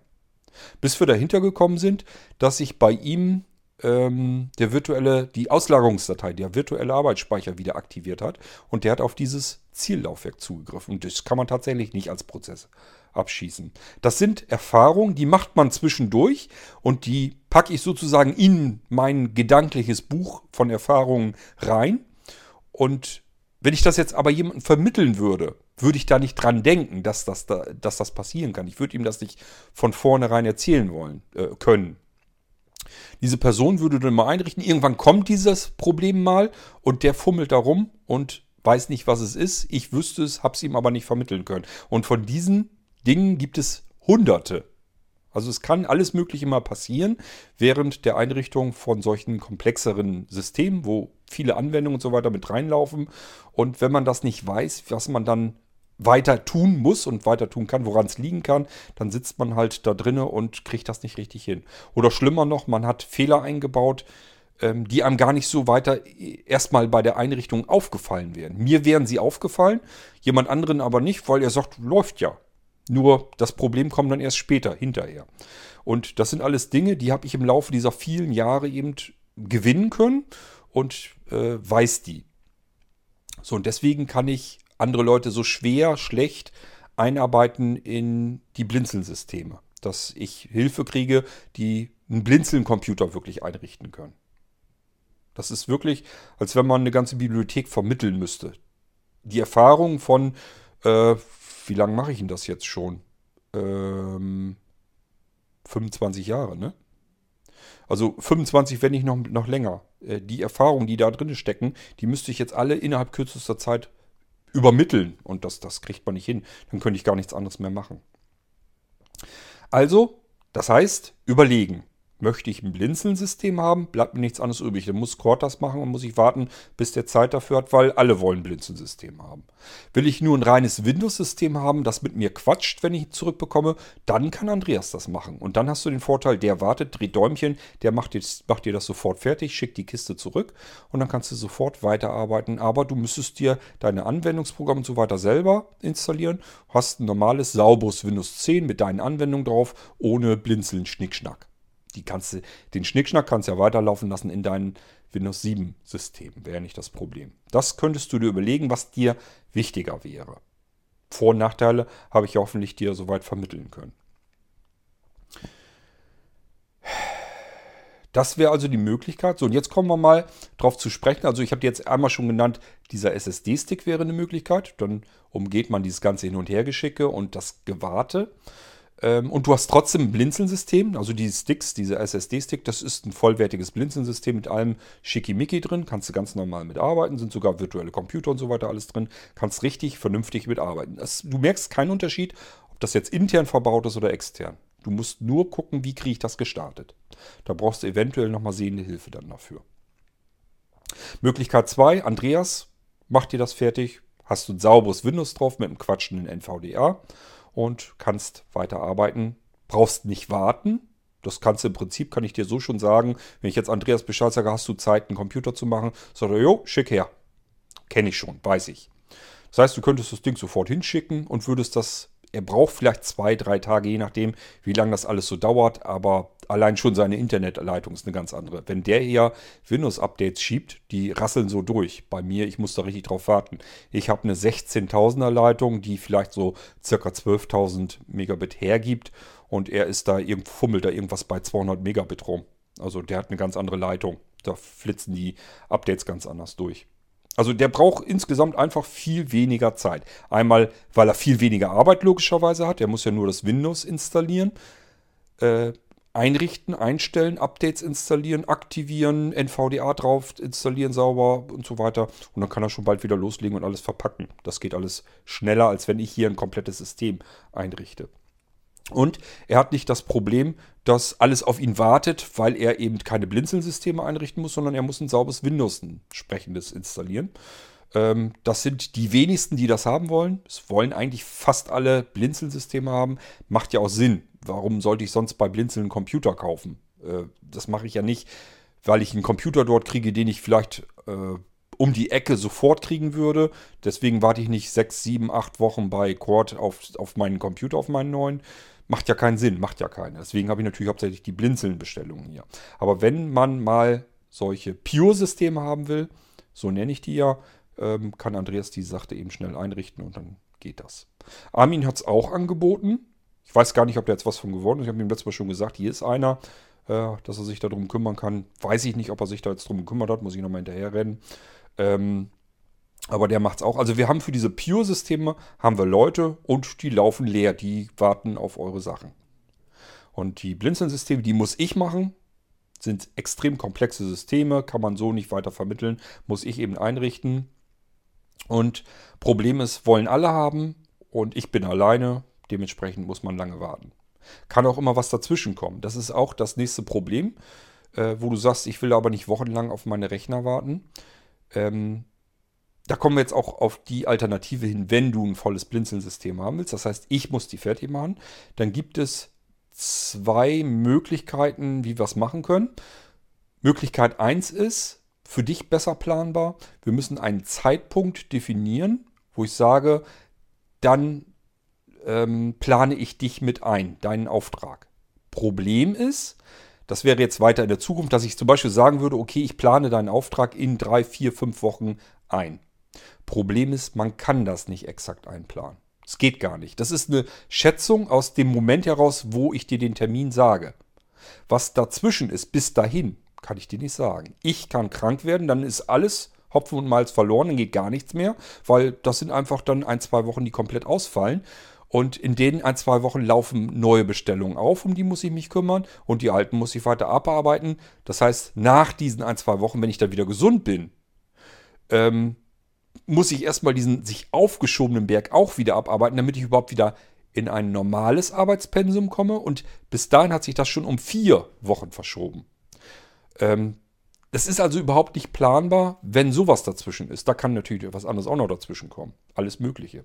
Bis wir dahinter gekommen sind, dass sich bei ihm ähm, der virtuelle, die Auslagerungsdatei, der virtuelle Arbeitsspeicher wieder aktiviert hat und der hat auf dieses Ziellaufwerk zugegriffen. Und das kann man tatsächlich nicht als Prozess abschießen. Das sind Erfahrungen, die macht man zwischendurch und die packe ich sozusagen in mein gedankliches Buch von Erfahrungen rein. Und wenn ich das jetzt aber jemandem vermitteln würde, würde ich da nicht dran denken, dass das, da, dass das passieren kann. Ich würde ihm das nicht von vornherein erzählen wollen äh, können. Diese Person würde dann mal einrichten, irgendwann kommt dieses Problem mal und der fummelt da rum und weiß nicht, was es ist. Ich wüsste es, habe es ihm aber nicht vermitteln können. Und von diesen Dingen gibt es Hunderte. Also es kann alles Mögliche mal passieren während der Einrichtung von solchen komplexeren Systemen, wo viele Anwendungen und so weiter mit reinlaufen. Und wenn man das nicht weiß, was man dann weiter tun muss und weiter tun kann, woran es liegen kann, dann sitzt man halt da drinne und kriegt das nicht richtig hin. Oder schlimmer noch, man hat Fehler eingebaut, ähm, die einem gar nicht so weiter erstmal bei der Einrichtung aufgefallen wären. Mir wären sie aufgefallen, jemand anderen aber nicht, weil er sagt, läuft ja. Nur das Problem kommt dann erst später, hinterher. Und das sind alles Dinge, die habe ich im Laufe dieser vielen Jahre eben gewinnen können und äh, weiß die. So, und deswegen kann ich andere Leute so schwer, schlecht einarbeiten in die Blinzeln-Systeme. Dass ich Hilfe kriege, die einen Blinzeln-Computer wirklich einrichten können. Das ist wirklich, als wenn man eine ganze Bibliothek vermitteln müsste. Die Erfahrung von äh, wie lange mache ich denn das jetzt schon? Ähm, 25 Jahre, ne? Also 25, wenn nicht noch, noch länger. Äh, die Erfahrungen, die da drin stecken, die müsste ich jetzt alle innerhalb kürzester Zeit übermitteln. Und das, das kriegt man nicht hin. Dann könnte ich gar nichts anderes mehr machen. Also, das heißt, überlegen. Möchte ich ein Blinzeln-System haben, bleibt mir nichts anderes übrig. Dann muss Cord das machen und muss ich warten, bis der Zeit dafür hat, weil alle wollen Blinzeln-System haben. Will ich nur ein reines Windows-System haben, das mit mir quatscht, wenn ich zurückbekomme, dann kann Andreas das machen. Und dann hast du den Vorteil, der wartet, dreht Däumchen, der macht dir, macht dir das sofort fertig, schickt die Kiste zurück und dann kannst du sofort weiterarbeiten. Aber du müsstest dir deine Anwendungsprogramme und so weiter selber installieren. Hast ein normales, sauberes Windows 10 mit deinen Anwendungen drauf, ohne Blinzeln-Schnickschnack die kannst du, den Schnickschnack kannst du ja weiterlaufen lassen in dein Windows 7 System. Wäre nicht das Problem. Das könntest du dir überlegen, was dir wichtiger wäre. Vor- und Nachteile habe ich hoffentlich dir soweit vermitteln können. Das wäre also die Möglichkeit. So, und jetzt kommen wir mal drauf zu sprechen. Also ich habe jetzt einmal schon genannt, dieser SSD-Stick wäre eine Möglichkeit. Dann umgeht man dieses ganze Hin- und Hergeschicke und das Gewarte. Ähm, und du hast trotzdem ein Blinzeln-System, also die Sticks, diese SSD-Stick, das ist ein vollwertiges Blinzeln-System mit allem Schickimicki drin, kannst du ganz normal mitarbeiten, sind sogar virtuelle Computer und so weiter alles drin, kannst richtig vernünftig mitarbeiten. Das, du merkst keinen Unterschied, ob das jetzt intern verbaut ist oder extern. Du musst nur gucken, wie kriege ich das gestartet. Da brauchst du eventuell nochmal sehende Hilfe dann dafür. Möglichkeit 2, Andreas macht dir das fertig, hast du ein sauberes Windows drauf mit einem quatschenden NVDA und kannst weiterarbeiten. Brauchst nicht warten. Das kannst du im Prinzip, kann ich dir so schon sagen, wenn ich jetzt Andreas Bescheid sage, hast du Zeit, einen Computer zu machen, sagt er, jo, schick her. Kenne ich schon, weiß ich. Das heißt, du könntest das Ding sofort hinschicken und würdest das er braucht vielleicht zwei, drei Tage, je nachdem, wie lange das alles so dauert, aber allein schon seine Internetleitung ist eine ganz andere. Wenn der hier Windows-Updates schiebt, die rasseln so durch. Bei mir, ich muss da richtig drauf warten. Ich habe eine 16.000er Leitung, die vielleicht so circa 12.000 Megabit hergibt und er ist da, fummelt da irgendwas bei 200 Megabit rum. Also der hat eine ganz andere Leitung. Da flitzen die Updates ganz anders durch. Also der braucht insgesamt einfach viel weniger Zeit. Einmal, weil er viel weniger Arbeit logischerweise hat. Er muss ja nur das Windows installieren, äh, einrichten, einstellen, Updates installieren, aktivieren, NVDA drauf installieren sauber und so weiter. Und dann kann er schon bald wieder loslegen und alles verpacken. Das geht alles schneller, als wenn ich hier ein komplettes System einrichte. Und er hat nicht das Problem, dass alles auf ihn wartet, weil er eben keine Blinzeln-Systeme einrichten muss, sondern er muss ein sauberes Windows entsprechendes installieren. Ähm, das sind die wenigsten, die das haben wollen. Es wollen eigentlich fast alle Blinzeln-Systeme haben. Macht ja auch Sinn. warum sollte ich sonst bei Blinzeln einen Computer kaufen? Äh, das mache ich ja nicht, weil ich einen Computer dort kriege, den ich vielleicht äh, um die Ecke sofort kriegen würde. Deswegen warte ich nicht sechs, sieben, acht Wochen bei Cord auf, auf meinen Computer, auf meinen neuen. Macht ja keinen Sinn, macht ja keinen. Deswegen habe ich natürlich hauptsächlich die Blinzeln-Bestellungen hier. Aber wenn man mal solche Pure-Systeme haben will, so nenne ich die ja, ähm, kann Andreas die Sache eben schnell einrichten und dann geht das. Armin hat es auch angeboten. Ich weiß gar nicht, ob der jetzt was von geworden ist. Ich habe ihm letztes Mal schon gesagt, hier ist einer, äh, dass er sich darum kümmern kann. Weiß ich nicht, ob er sich da jetzt drum gekümmert hat, muss ich nochmal hinterher rennen. Ähm, aber der macht es auch. Also wir haben für diese Pure-Systeme haben wir Leute und die laufen leer. Die warten auf eure Sachen. Und die Blinzeln-Systeme, die muss ich machen. Sind extrem komplexe Systeme, kann man so nicht weiter vermitteln. Muss ich eben einrichten. Und Problem ist, wollen alle haben und ich bin alleine. Dementsprechend muss man lange warten. Kann auch immer was dazwischen kommen. Das ist auch das nächste Problem, äh, wo du sagst, ich will aber nicht wochenlang auf meine Rechner warten. Ähm, da kommen wir jetzt auch auf die Alternative hin, wenn du ein volles Blinzeln-System haben willst. Das heißt, ich muss die fertig machen. Dann gibt es zwei Möglichkeiten, wie wir es machen können. Möglichkeit 1 ist, für dich besser planbar. Wir müssen einen Zeitpunkt definieren, wo ich sage, dann ähm, plane ich dich mit ein, deinen Auftrag. Problem ist, das wäre jetzt weiter in der Zukunft, dass ich zum Beispiel sagen würde, okay, ich plane deinen Auftrag in drei, vier, fünf Wochen ein. Problem ist, man kann das nicht exakt einplanen. Es geht gar nicht. Das ist eine Schätzung aus dem Moment heraus, wo ich dir den Termin sage. Was dazwischen ist, bis dahin, kann ich dir nicht sagen. Ich kann krank werden, dann ist alles Hopfen und Malz verloren, dann geht gar nichts mehr, weil das sind einfach dann ein, zwei Wochen, die komplett ausfallen. Und in den ein, zwei Wochen laufen neue Bestellungen auf, um die muss ich mich kümmern und die alten muss ich weiter abarbeiten. Das heißt, nach diesen ein, zwei Wochen, wenn ich dann wieder gesund bin, ähm, muss ich erstmal diesen sich aufgeschobenen Berg auch wieder abarbeiten, damit ich überhaupt wieder in ein normales Arbeitspensum komme. Und bis dahin hat sich das schon um vier Wochen verschoben. Ähm, das ist also überhaupt nicht planbar, wenn sowas dazwischen ist. Da kann natürlich etwas anderes auch noch dazwischen kommen. Alles Mögliche.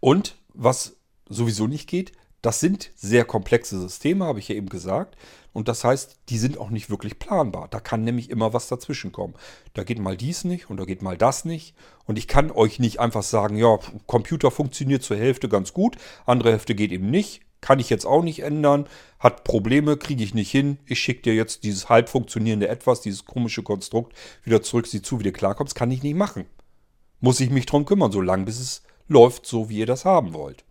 Und was sowieso nicht geht, das sind sehr komplexe Systeme, habe ich ja eben gesagt. Und das heißt, die sind auch nicht wirklich planbar. Da kann nämlich immer was dazwischen kommen. Da geht mal dies nicht und da geht mal das nicht. Und ich kann euch nicht einfach sagen, ja, Computer funktioniert zur Hälfte ganz gut, andere Hälfte geht eben nicht. Kann ich jetzt auch nicht ändern, hat Probleme, kriege ich nicht hin. Ich schicke dir jetzt dieses halb funktionierende Etwas, dieses komische Konstrukt wieder zurück, sieh zu, wie du klarkommst. Kann ich nicht machen. Muss ich mich drum kümmern, solange bis es läuft so, wie ihr das haben wollt.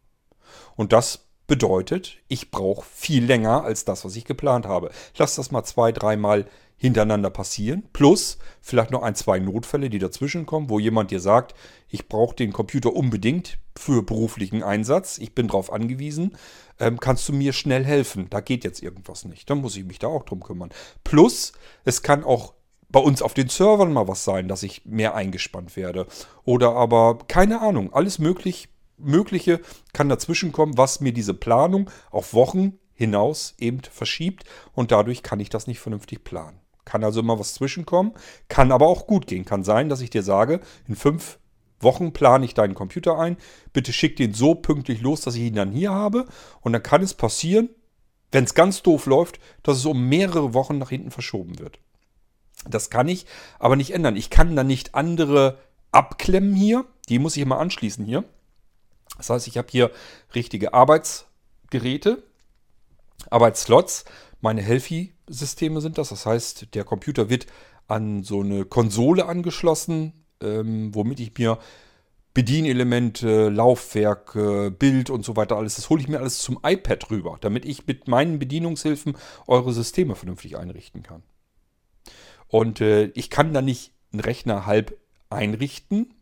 Und das bedeutet, ich brauche viel länger als das, was ich geplant habe. Lass das mal zwei, dreimal hintereinander passieren. Plus vielleicht noch ein, zwei Notfälle, die dazwischen kommen, wo jemand dir sagt, ich brauche den Computer unbedingt für beruflichen Einsatz. Ich bin darauf angewiesen. Ähm, kannst du mir schnell helfen? Da geht jetzt irgendwas nicht. Dann muss ich mich da auch drum kümmern. Plus, es kann auch bei uns auf den Servern mal was sein, dass ich mehr eingespannt werde. Oder aber, keine Ahnung, alles möglich, Mögliche kann dazwischen kommen, was mir diese Planung auf Wochen hinaus eben verschiebt und dadurch kann ich das nicht vernünftig planen. Kann also immer was zwischenkommen, kann aber auch gut gehen. Kann sein, dass ich dir sage, in fünf Wochen plane ich deinen Computer ein. Bitte schick den so pünktlich los, dass ich ihn dann hier habe. Und dann kann es passieren, wenn es ganz doof läuft, dass es um mehrere Wochen nach hinten verschoben wird. Das kann ich aber nicht ändern. Ich kann dann nicht andere abklemmen hier. Die muss ich immer anschließen hier. Das heißt, ich habe hier richtige Arbeitsgeräte, Arbeitsslots. Meine Healthy-Systeme sind das. Das heißt, der Computer wird an so eine Konsole angeschlossen, ähm, womit ich mir Bedienelemente, Laufwerk, Bild und so weiter alles, das hole ich mir alles zum iPad rüber, damit ich mit meinen Bedienungshilfen eure Systeme vernünftig einrichten kann. Und äh, ich kann da nicht einen Rechner halb einrichten.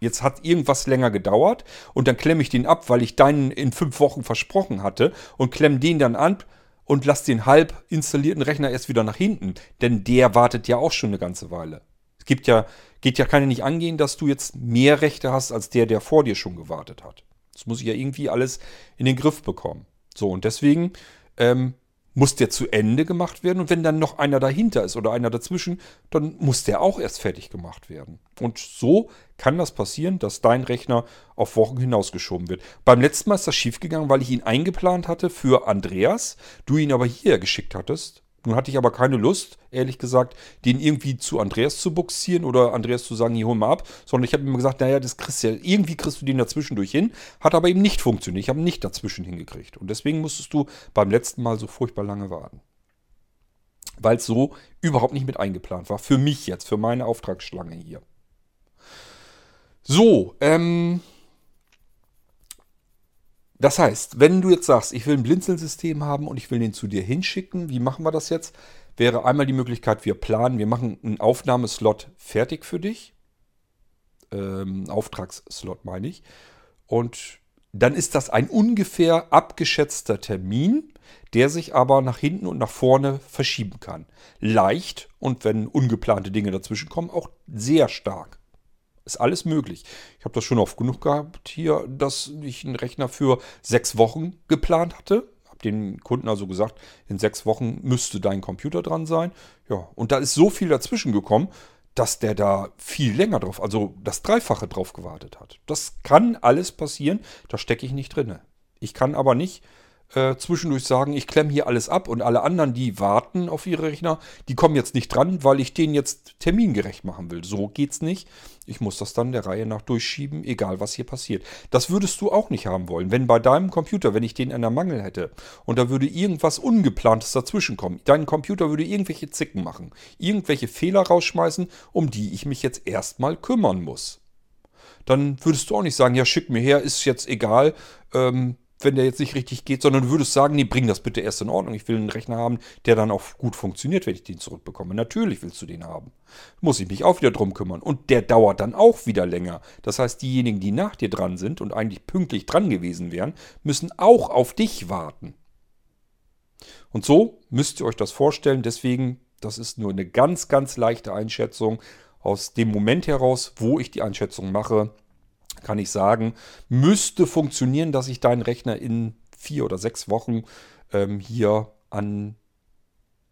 Jetzt hat irgendwas länger gedauert und dann klemme ich den ab, weil ich deinen in fünf Wochen versprochen hatte und klemme den dann an und lasse den halb installierten Rechner erst wieder nach hinten. Denn der wartet ja auch schon eine ganze Weile. Es gibt ja, geht ja keine nicht angehen, dass du jetzt mehr Rechte hast als der, der vor dir schon gewartet hat. Das muss ich ja irgendwie alles in den Griff bekommen. So, und deswegen ähm, muss der zu Ende gemacht werden. Und wenn dann noch einer dahinter ist oder einer dazwischen, dann muss der auch erst fertig gemacht werden. Und so kann das passieren, dass dein Rechner auf Wochen hinausgeschoben wird. Beim letzten Mal ist das schiefgegangen, weil ich ihn eingeplant hatte für Andreas, du ihn aber hier geschickt hattest. Nun hatte ich aber keine Lust, ehrlich gesagt, den irgendwie zu Andreas zu buxieren oder Andreas zu sagen, hier hol mal ab, sondern ich habe ihm gesagt, naja, das kriegst du ja, irgendwie kriegst du den dazwischendurch hin. Hat aber eben nicht funktioniert. Ich habe ihn nicht dazwischen hingekriegt. Und deswegen musstest du beim letzten Mal so furchtbar lange warten. Weil es so überhaupt nicht mit eingeplant war. Für mich jetzt, für meine Auftragsschlange hier. So, ähm, das heißt, wenn du jetzt sagst, ich will ein Blinzeln-System haben und ich will den zu dir hinschicken, wie machen wir das jetzt? Wäre einmal die Möglichkeit, wir planen, wir machen einen Aufnahmeslot fertig für dich. Ähm, Auftragsslot meine ich. Und dann ist das ein ungefähr abgeschätzter Termin, der sich aber nach hinten und nach vorne verschieben kann. Leicht und wenn ungeplante Dinge dazwischen kommen, auch sehr stark. Ist alles möglich. Ich habe das schon oft genug gehabt hier, dass ich einen Rechner für sechs Wochen geplant hatte. Habe den Kunden also gesagt, in sechs Wochen müsste dein Computer dran sein. Ja, und da ist so viel dazwischen gekommen, dass der da viel länger drauf, also das Dreifache drauf gewartet hat. Das kann alles passieren, da stecke ich nicht drin. Ich kann aber nicht äh, zwischendurch sagen, ich klemme hier alles ab und alle anderen, die warten auf ihre Rechner, die kommen jetzt nicht dran, weil ich den jetzt termingerecht machen will. So geht's nicht. Ich muss das dann der Reihe nach durchschieben, egal was hier passiert. Das würdest du auch nicht haben wollen. Wenn bei deinem Computer, wenn ich den in der Mangel hätte und da würde irgendwas Ungeplantes dazwischen kommen, dein Computer würde irgendwelche Zicken machen, irgendwelche Fehler rausschmeißen, um die ich mich jetzt erstmal kümmern muss. Dann würdest du auch nicht sagen, ja, schick mir her, ist jetzt egal, ähm, wenn der jetzt nicht richtig geht, sondern du würdest sagen, nee, bring das bitte erst in Ordnung. Ich will einen Rechner haben, der dann auch gut funktioniert, wenn ich den zurückbekomme. Natürlich willst du den haben. Muss ich mich auch wieder drum kümmern. Und der dauert dann auch wieder länger. Das heißt, diejenigen, die nach dir dran sind und eigentlich pünktlich dran gewesen wären, müssen auch auf dich warten. Und so müsst ihr euch das vorstellen. Deswegen, das ist nur eine ganz, ganz leichte Einschätzung aus dem Moment heraus, wo ich die Einschätzung mache kann ich sagen, müsste funktionieren, dass ich deinen Rechner in vier oder sechs Wochen ähm, hier an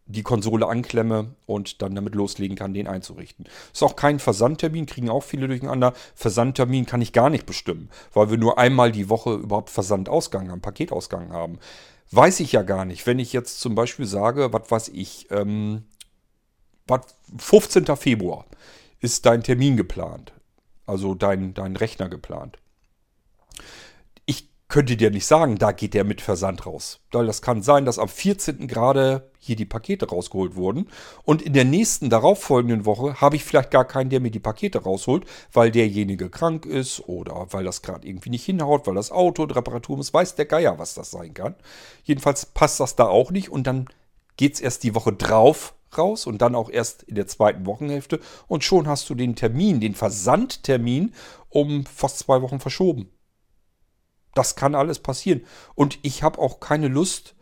die Konsole anklemme und dann damit loslegen kann, den einzurichten. Ist auch kein Versandtermin, kriegen auch viele durcheinander. Versandtermin kann ich gar nicht bestimmen, weil wir nur einmal die Woche überhaupt Versandausgang haben, Paketausgang haben. Weiß ich ja gar nicht. Wenn ich jetzt zum Beispiel sage, was weiß ich, ähm, 15. Februar ist dein Termin geplant also dein, dein Rechner geplant. Ich könnte dir nicht sagen, da geht der mit Versand raus. Das kann sein, dass am 14. gerade hier die Pakete rausgeholt wurden und in der nächsten darauffolgenden Woche habe ich vielleicht gar keinen, der mir die Pakete rausholt, weil derjenige krank ist oder weil das gerade irgendwie nicht hinhaut, weil das Auto Reparatur muss, weiß der Geier, was das sein kann. Jedenfalls passt das da auch nicht und dann geht es erst die Woche drauf raus und dann auch erst in der zweiten Wochenhälfte und schon hast du den Termin, den Versandtermin um fast zwei Wochen verschoben. Das kann alles passieren. Und ich habe auch keine Lust,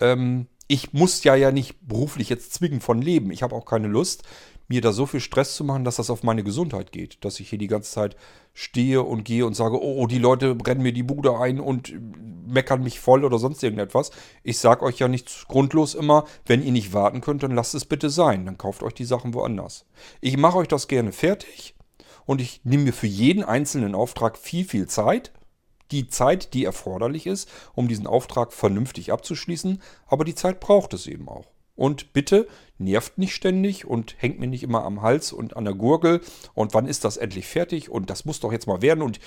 ähm, ich muss ja ja nicht beruflich jetzt zwingend von leben. Ich habe auch keine Lust, mir da so viel Stress zu machen, dass das auf meine Gesundheit geht. Dass ich hier die ganze Zeit stehe und gehe und sage, oh, die Leute brennen mir die Bude ein und meckern mich voll oder sonst irgendetwas. Ich sage euch ja nicht grundlos immer, wenn ihr nicht warten könnt, dann lasst es bitte sein. Dann kauft euch die Sachen woanders. Ich mache euch das gerne fertig und ich nehme mir für jeden einzelnen Auftrag viel, viel Zeit. Die Zeit, die erforderlich ist, um diesen Auftrag vernünftig abzuschließen, aber die Zeit braucht es eben auch. Und bitte nervt nicht ständig und hängt mir nicht immer am Hals und an der Gurgel. Und wann ist das endlich fertig? Und das muss doch jetzt mal werden. Und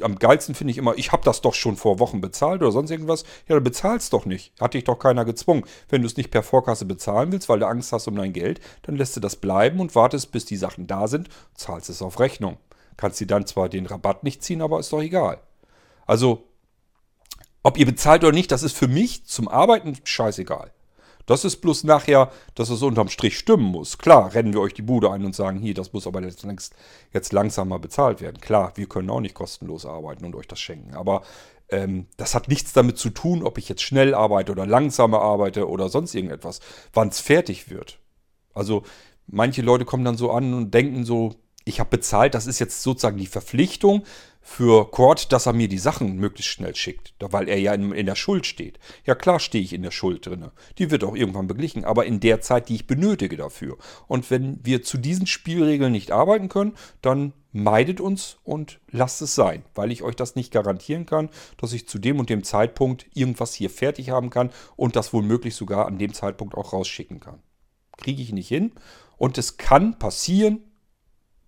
am geilsten finde ich immer, ich habe das doch schon vor Wochen bezahlt oder sonst irgendwas. Ja, du bezahlst doch nicht. Hat dich doch keiner gezwungen. Wenn du es nicht per Vorkasse bezahlen willst, weil du Angst hast um dein Geld, dann lässt du das bleiben und wartest, bis die Sachen da sind, zahlst es auf Rechnung. Kannst dir dann zwar den Rabatt nicht ziehen, aber ist doch egal. Also, ob ihr bezahlt oder nicht, das ist für mich zum Arbeiten scheißegal. Das ist bloß nachher, dass es unterm Strich stimmen muss. Klar, rennen wir euch die Bude ein und sagen, hier, das muss aber jetzt, jetzt langsamer bezahlt werden. Klar, wir können auch nicht kostenlos arbeiten und euch das schenken. Aber ähm, das hat nichts damit zu tun, ob ich jetzt schnell arbeite oder langsamer arbeite oder sonst irgendetwas, wann es fertig wird. Also manche Leute kommen dann so an und denken so, ich habe bezahlt, das ist jetzt sozusagen die Verpflichtung. Für Cord, dass er mir die Sachen möglichst schnell schickt, weil er ja in, in der Schuld steht. Ja klar stehe ich in der Schuld drin. Die wird auch irgendwann beglichen, aber in der Zeit, die ich benötige dafür. Und wenn wir zu diesen Spielregeln nicht arbeiten können, dann meidet uns und lasst es sein, weil ich euch das nicht garantieren kann, dass ich zu dem und dem Zeitpunkt irgendwas hier fertig haben kann und das womöglich sogar an dem Zeitpunkt auch rausschicken kann. Kriege ich nicht hin und es kann passieren,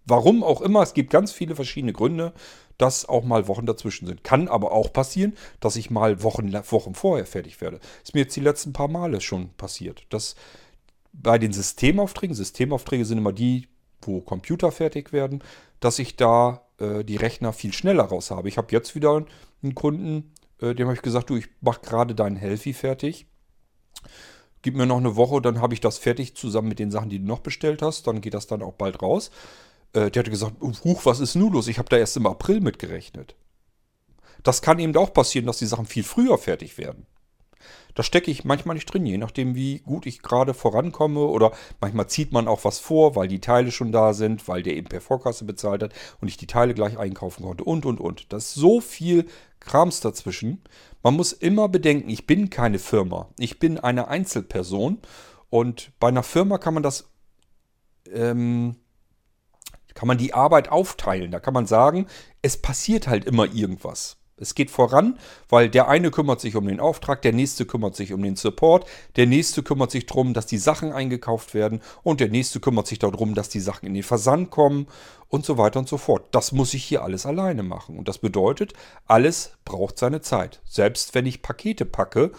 warum auch immer, es gibt ganz viele verschiedene Gründe, dass auch mal Wochen dazwischen sind. Kann aber auch passieren, dass ich mal Wochen, Wochen vorher fertig werde. Ist mir jetzt die letzten paar Male schon passiert. Dass bei den Systemaufträgen, Systemaufträge sind immer die, wo Computer fertig werden, dass ich da äh, die Rechner viel schneller raus habe. Ich habe jetzt wieder einen Kunden, äh, dem habe ich gesagt, du, ich mache gerade deinen Healthy fertig. Gib mir noch eine Woche, dann habe ich das fertig zusammen mit den Sachen, die du noch bestellt hast. Dann geht das dann auch bald raus. Äh, der hatte gesagt, huch, was ist nun los? Ich habe da erst im April mitgerechnet. Das kann eben auch passieren, dass die Sachen viel früher fertig werden. Da stecke ich manchmal nicht drin, je nachdem, wie gut ich gerade vorankomme. Oder manchmal zieht man auch was vor, weil die Teile schon da sind, weil der eben per Vorkasse bezahlt hat und ich die Teile gleich einkaufen konnte und, und, und. Da ist so viel Krams dazwischen. Man muss immer bedenken, ich bin keine Firma. Ich bin eine Einzelperson. Und bei einer Firma kann man das ähm, kann man die Arbeit aufteilen. Da kann man sagen, es passiert halt immer irgendwas. Es geht voran, weil der eine kümmert sich um den Auftrag, der nächste kümmert sich um den Support, der nächste kümmert sich darum, dass die Sachen eingekauft werden und der nächste kümmert sich darum, dass die Sachen in den Versand kommen und so weiter und so fort. Das muss ich hier alles alleine machen. Und das bedeutet, alles braucht seine Zeit. Selbst wenn ich Pakete packe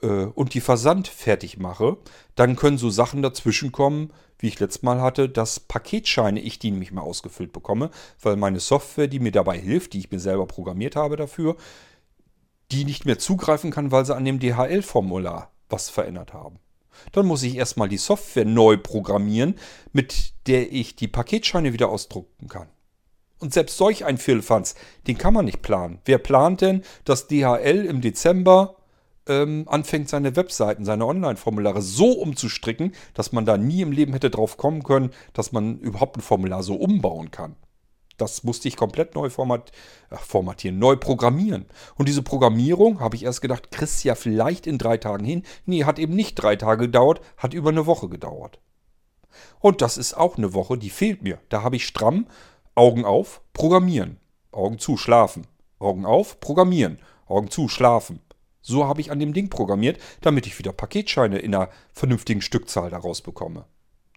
und die Versand fertig mache, dann können so Sachen dazwischen kommen, wie ich letztes Mal hatte, dass Paketscheine ich die nämlich mal ausgefüllt bekomme, weil meine Software, die mir dabei hilft, die ich mir selber programmiert habe dafür, die nicht mehr zugreifen kann, weil sie an dem DHL-Formular was verändert haben. Dann muss ich erstmal die Software neu programmieren, mit der ich die Paketscheine wieder ausdrucken kann. Und selbst solch ein Firlefanz, den kann man nicht planen. Wer plant denn, dass DHL im Dezember ähm, anfängt, seine Webseiten, seine Online-Formulare so umzustricken, dass man da nie im Leben hätte drauf kommen können, dass man überhaupt ein Formular so umbauen kann. Das musste ich komplett neu format, ach, formatieren, neu programmieren. Und diese Programmierung, habe ich erst gedacht, kriegst ja vielleicht in drei Tagen hin. Nee, hat eben nicht drei Tage gedauert, hat über eine Woche gedauert. Und das ist auch eine Woche, die fehlt mir. Da habe ich stramm Augen auf, programmieren. Augen zu, schlafen. Augen auf, programmieren. Augen zu, schlafen. So habe ich an dem Ding programmiert, damit ich wieder Paketscheine in einer vernünftigen Stückzahl daraus bekomme.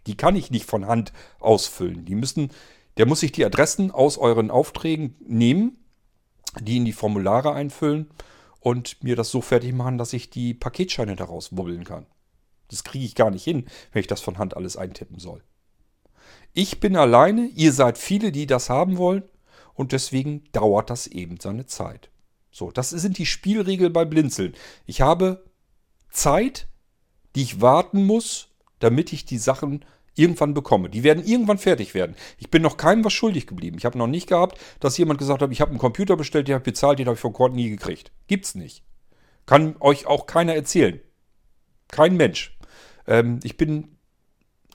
Die kann ich nicht von Hand ausfüllen. Die müssen, der muss sich die Adressen aus euren Aufträgen nehmen, die in die Formulare einfüllen und mir das so fertig machen, dass ich die Paketscheine daraus wubbeln kann. Das kriege ich gar nicht hin, wenn ich das von Hand alles eintippen soll. Ich bin alleine, ihr seid viele, die das haben wollen und deswegen dauert das eben seine Zeit. So, das sind die Spielregeln beim Blinzeln. Ich habe Zeit, die ich warten muss, damit ich die Sachen irgendwann bekomme. Die werden irgendwann fertig werden. Ich bin noch keinem was schuldig geblieben. Ich habe noch nicht gehabt, dass jemand gesagt hat, ich habe einen Computer bestellt, den habe ich bezahlt, den habe ich von Cord nie gekriegt. Gibt's nicht. Kann euch auch keiner erzählen. Kein Mensch. Ähm, ich bin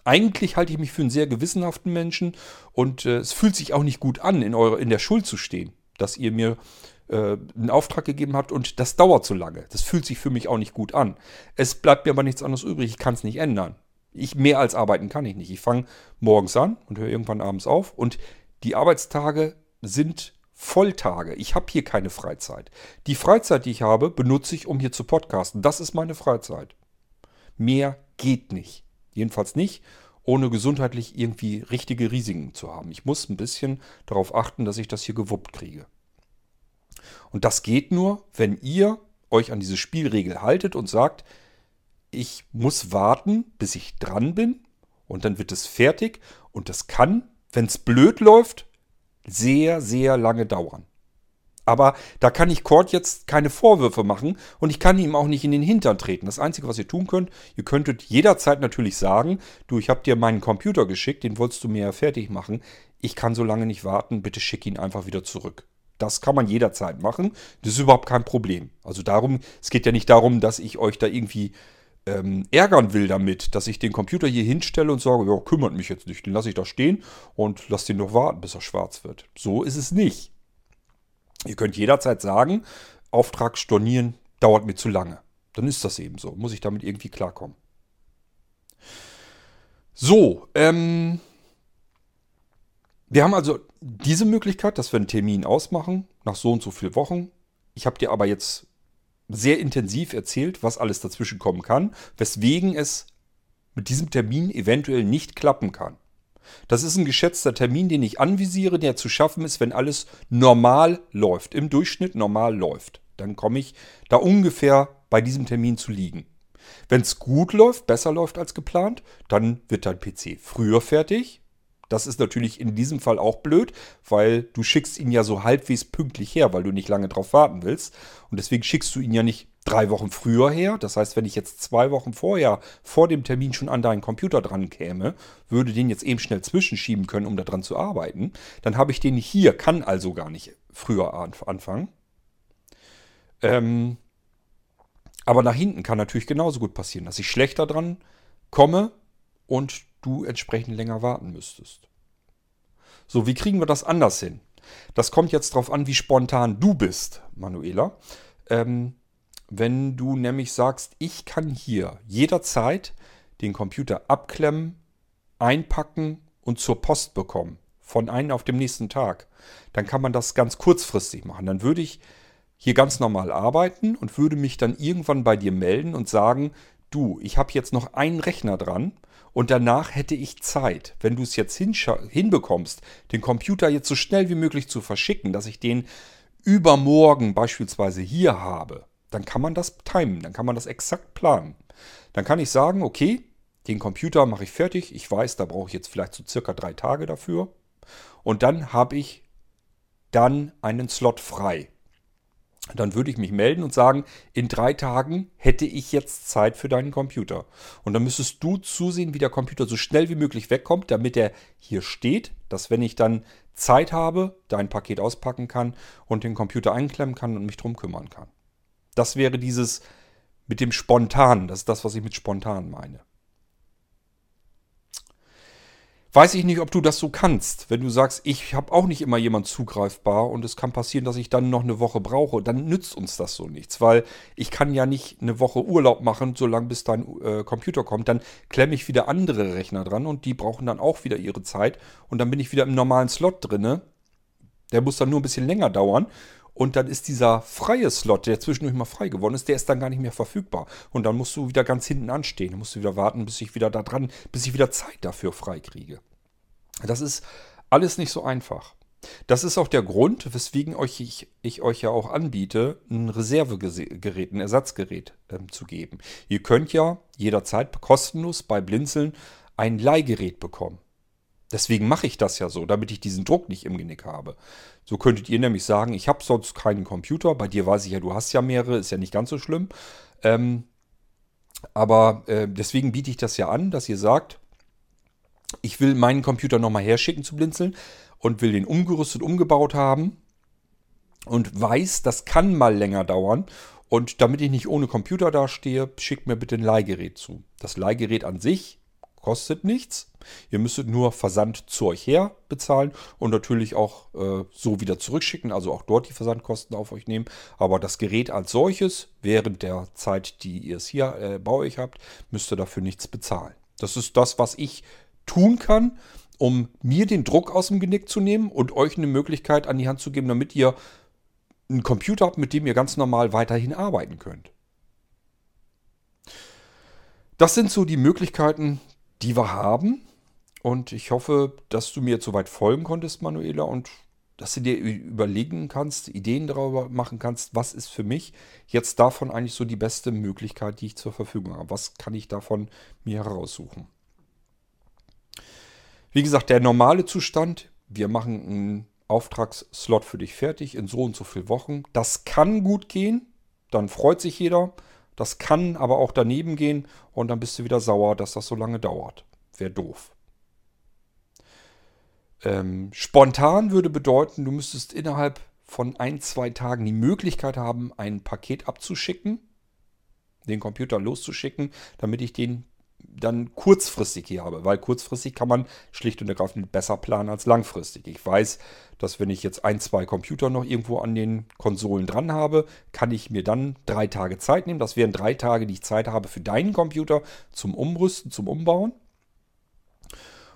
eigentlich halte ich mich für einen sehr gewissenhaften Menschen und äh, es fühlt sich auch nicht gut an, in, eure, in der Schuld zu stehen, dass ihr mir äh, einen Auftrag gegeben habt und das dauert zu lange. Das fühlt sich für mich auch nicht gut an. Es bleibt mir aber nichts anderes übrig. Ich kann es nicht ändern. Ich mehr als arbeiten kann ich nicht. Ich fange morgens an und höre irgendwann abends auf und die Arbeitstage sind Volltage. Ich habe hier keine Freizeit. Die Freizeit, die ich habe, benutze ich, um hier zu podcasten. Das ist meine Freizeit. Mehr geht nicht. Jedenfalls nicht, ohne gesundheitlich irgendwie richtige Risiken zu haben. Ich muss ein bisschen darauf achten, dass ich das hier gewuppt kriege. Und das geht nur, wenn ihr euch an diese Spielregel haltet und sagt, ich muss warten, bis ich dran bin und dann wird es fertig und das kann, wenn es blöd läuft, sehr, sehr lange dauern. Aber da kann ich Cord jetzt keine Vorwürfe machen und ich kann ihm auch nicht in den Hintern treten. Das Einzige, was ihr tun könnt, ihr könntet jederzeit natürlich sagen, du, ich habe dir meinen Computer geschickt, den wolltest du mir ja fertig machen. Ich kann so lange nicht warten, bitte schick ihn einfach wieder zurück. Das kann man jederzeit machen. Das ist überhaupt kein Problem. Also darum, es geht ja nicht darum, dass ich euch da irgendwie ähm, ärgern will damit, dass ich den Computer hier hinstelle und sage, ja, kümmert mich jetzt nicht, den lasse ich da stehen und lasse den noch warten, bis er schwarz wird. So ist es nicht. Ihr könnt jederzeit sagen, Auftrag stornieren dauert mir zu lange. Dann ist das eben so. Muss ich damit irgendwie klarkommen. So, ähm, wir haben also diese Möglichkeit, dass wir einen Termin ausmachen, nach so und so vielen Wochen. Ich habe dir aber jetzt sehr intensiv erzählt, was alles dazwischen kommen kann, weswegen es mit diesem Termin eventuell nicht klappen kann. Das ist ein geschätzter Termin, den ich anvisiere, der zu schaffen ist, wenn alles normal läuft, im Durchschnitt normal läuft. Dann komme ich da ungefähr bei diesem Termin zu liegen. Wenn es gut läuft, besser läuft als geplant, dann wird dein PC früher fertig. Das ist natürlich in diesem Fall auch blöd, weil du schickst ihn ja so halbwegs pünktlich her, weil du nicht lange drauf warten willst. Und deswegen schickst du ihn ja nicht drei Wochen früher her. Das heißt, wenn ich jetzt zwei Wochen vorher vor dem Termin schon an deinen Computer dran käme, würde den jetzt eben schnell zwischenschieben können, um daran zu arbeiten, dann habe ich den hier, kann also gar nicht früher anfangen. Ähm, aber nach hinten kann natürlich genauso gut passieren, dass ich schlechter dran komme und du entsprechend länger warten müsstest. So, wie kriegen wir das anders hin? Das kommt jetzt darauf an, wie spontan du bist, Manuela. Ähm, wenn du nämlich sagst, ich kann hier jederzeit den Computer abklemmen, einpacken und zur Post bekommen, von einem auf dem nächsten Tag, dann kann man das ganz kurzfristig machen. Dann würde ich hier ganz normal arbeiten und würde mich dann irgendwann bei dir melden und sagen, du, ich habe jetzt noch einen Rechner dran und danach hätte ich Zeit, wenn du es jetzt hinbekommst, den Computer jetzt so schnell wie möglich zu verschicken, dass ich den übermorgen beispielsweise hier habe, dann kann man das timen, dann kann man das exakt planen. Dann kann ich sagen, okay, den Computer mache ich fertig, ich weiß, da brauche ich jetzt vielleicht so circa drei Tage dafür. Und dann habe ich dann einen Slot frei dann würde ich mich melden und sagen, in drei Tagen hätte ich jetzt Zeit für deinen Computer. Und dann müsstest du zusehen, wie der Computer so schnell wie möglich wegkommt, damit er hier steht, dass wenn ich dann Zeit habe, dein Paket auspacken kann und den Computer einklemmen kann und mich drum kümmern kann. Das wäre dieses mit dem Spontan, das ist das, was ich mit spontan meine. Weiß ich nicht, ob du das so kannst. Wenn du sagst, ich habe auch nicht immer jemand zugreifbar und es kann passieren, dass ich dann noch eine Woche brauche, dann nützt uns das so nichts, weil ich kann ja nicht eine Woche Urlaub machen, solange bis dein äh, Computer kommt. Dann klemme ich wieder andere Rechner dran und die brauchen dann auch wieder ihre Zeit und dann bin ich wieder im normalen Slot drinne. Der muss dann nur ein bisschen länger dauern und dann ist dieser freie Slot, der zwischendurch mal frei geworden ist, der ist dann gar nicht mehr verfügbar. Und dann musst du wieder ganz hinten anstehen. Dann musst du wieder warten, bis ich wieder da dran, bis ich wieder Zeit dafür freikriege. Das ist alles nicht so einfach. Das ist auch der Grund, weswegen euch ich, ich, euch ja auch anbiete, ein Reservegerät, ein Ersatzgerät ähm, zu geben. Ihr könnt ja jederzeit kostenlos bei Blinzeln ein Leihgerät bekommen. Deswegen mache ich das ja so, damit ich diesen Druck nicht im Genick habe. So könntet ihr nämlich sagen, ich habe sonst keinen Computer. Bei dir weiß ich ja, du hast ja mehrere, ist ja nicht ganz so schlimm. Ähm, aber äh, deswegen biete ich das ja an, dass ihr sagt, ich will meinen Computer nochmal herschicken zu Blinzeln und will den umgerüstet, umgebaut haben und weiß, das kann mal länger dauern. Und damit ich nicht ohne Computer dastehe, schickt mir bitte ein Leihgerät zu. Das Leihgerät an sich kostet nichts. Ihr müsstet nur Versand zu euch her bezahlen und natürlich auch äh, so wieder zurückschicken, also auch dort die Versandkosten auf euch nehmen. Aber das Gerät als solches, während der Zeit, die ihr es hier äh, bei euch habt, müsst ihr dafür nichts bezahlen. Das ist das, was ich tun kann, um mir den Druck aus dem Genick zu nehmen und euch eine Möglichkeit an die Hand zu geben, damit ihr einen Computer habt, mit dem ihr ganz normal weiterhin arbeiten könnt. Das sind so die Möglichkeiten, die wir haben. Und ich hoffe, dass du mir jetzt soweit folgen konntest, Manuela, und dass du dir überlegen kannst, Ideen darüber machen kannst, was ist für mich jetzt davon eigentlich so die beste Möglichkeit, die ich zur Verfügung habe. Was kann ich davon mir heraussuchen? Wie gesagt, der normale Zustand, wir machen einen Auftragsslot für dich fertig in so und so vielen Wochen. Das kann gut gehen, dann freut sich jeder. Das kann aber auch daneben gehen und dann bist du wieder sauer, dass das so lange dauert. Wäre doof. Ähm, spontan würde bedeuten, du müsstest innerhalb von ein, zwei Tagen die Möglichkeit haben, ein Paket abzuschicken, den Computer loszuschicken, damit ich den dann kurzfristig hier habe, weil kurzfristig kann man schlicht und ergreifend besser planen als langfristig. Ich weiß, dass wenn ich jetzt ein, zwei Computer noch irgendwo an den Konsolen dran habe, kann ich mir dann drei Tage Zeit nehmen. Das wären drei Tage, die ich Zeit habe für deinen Computer zum Umrüsten, zum Umbauen.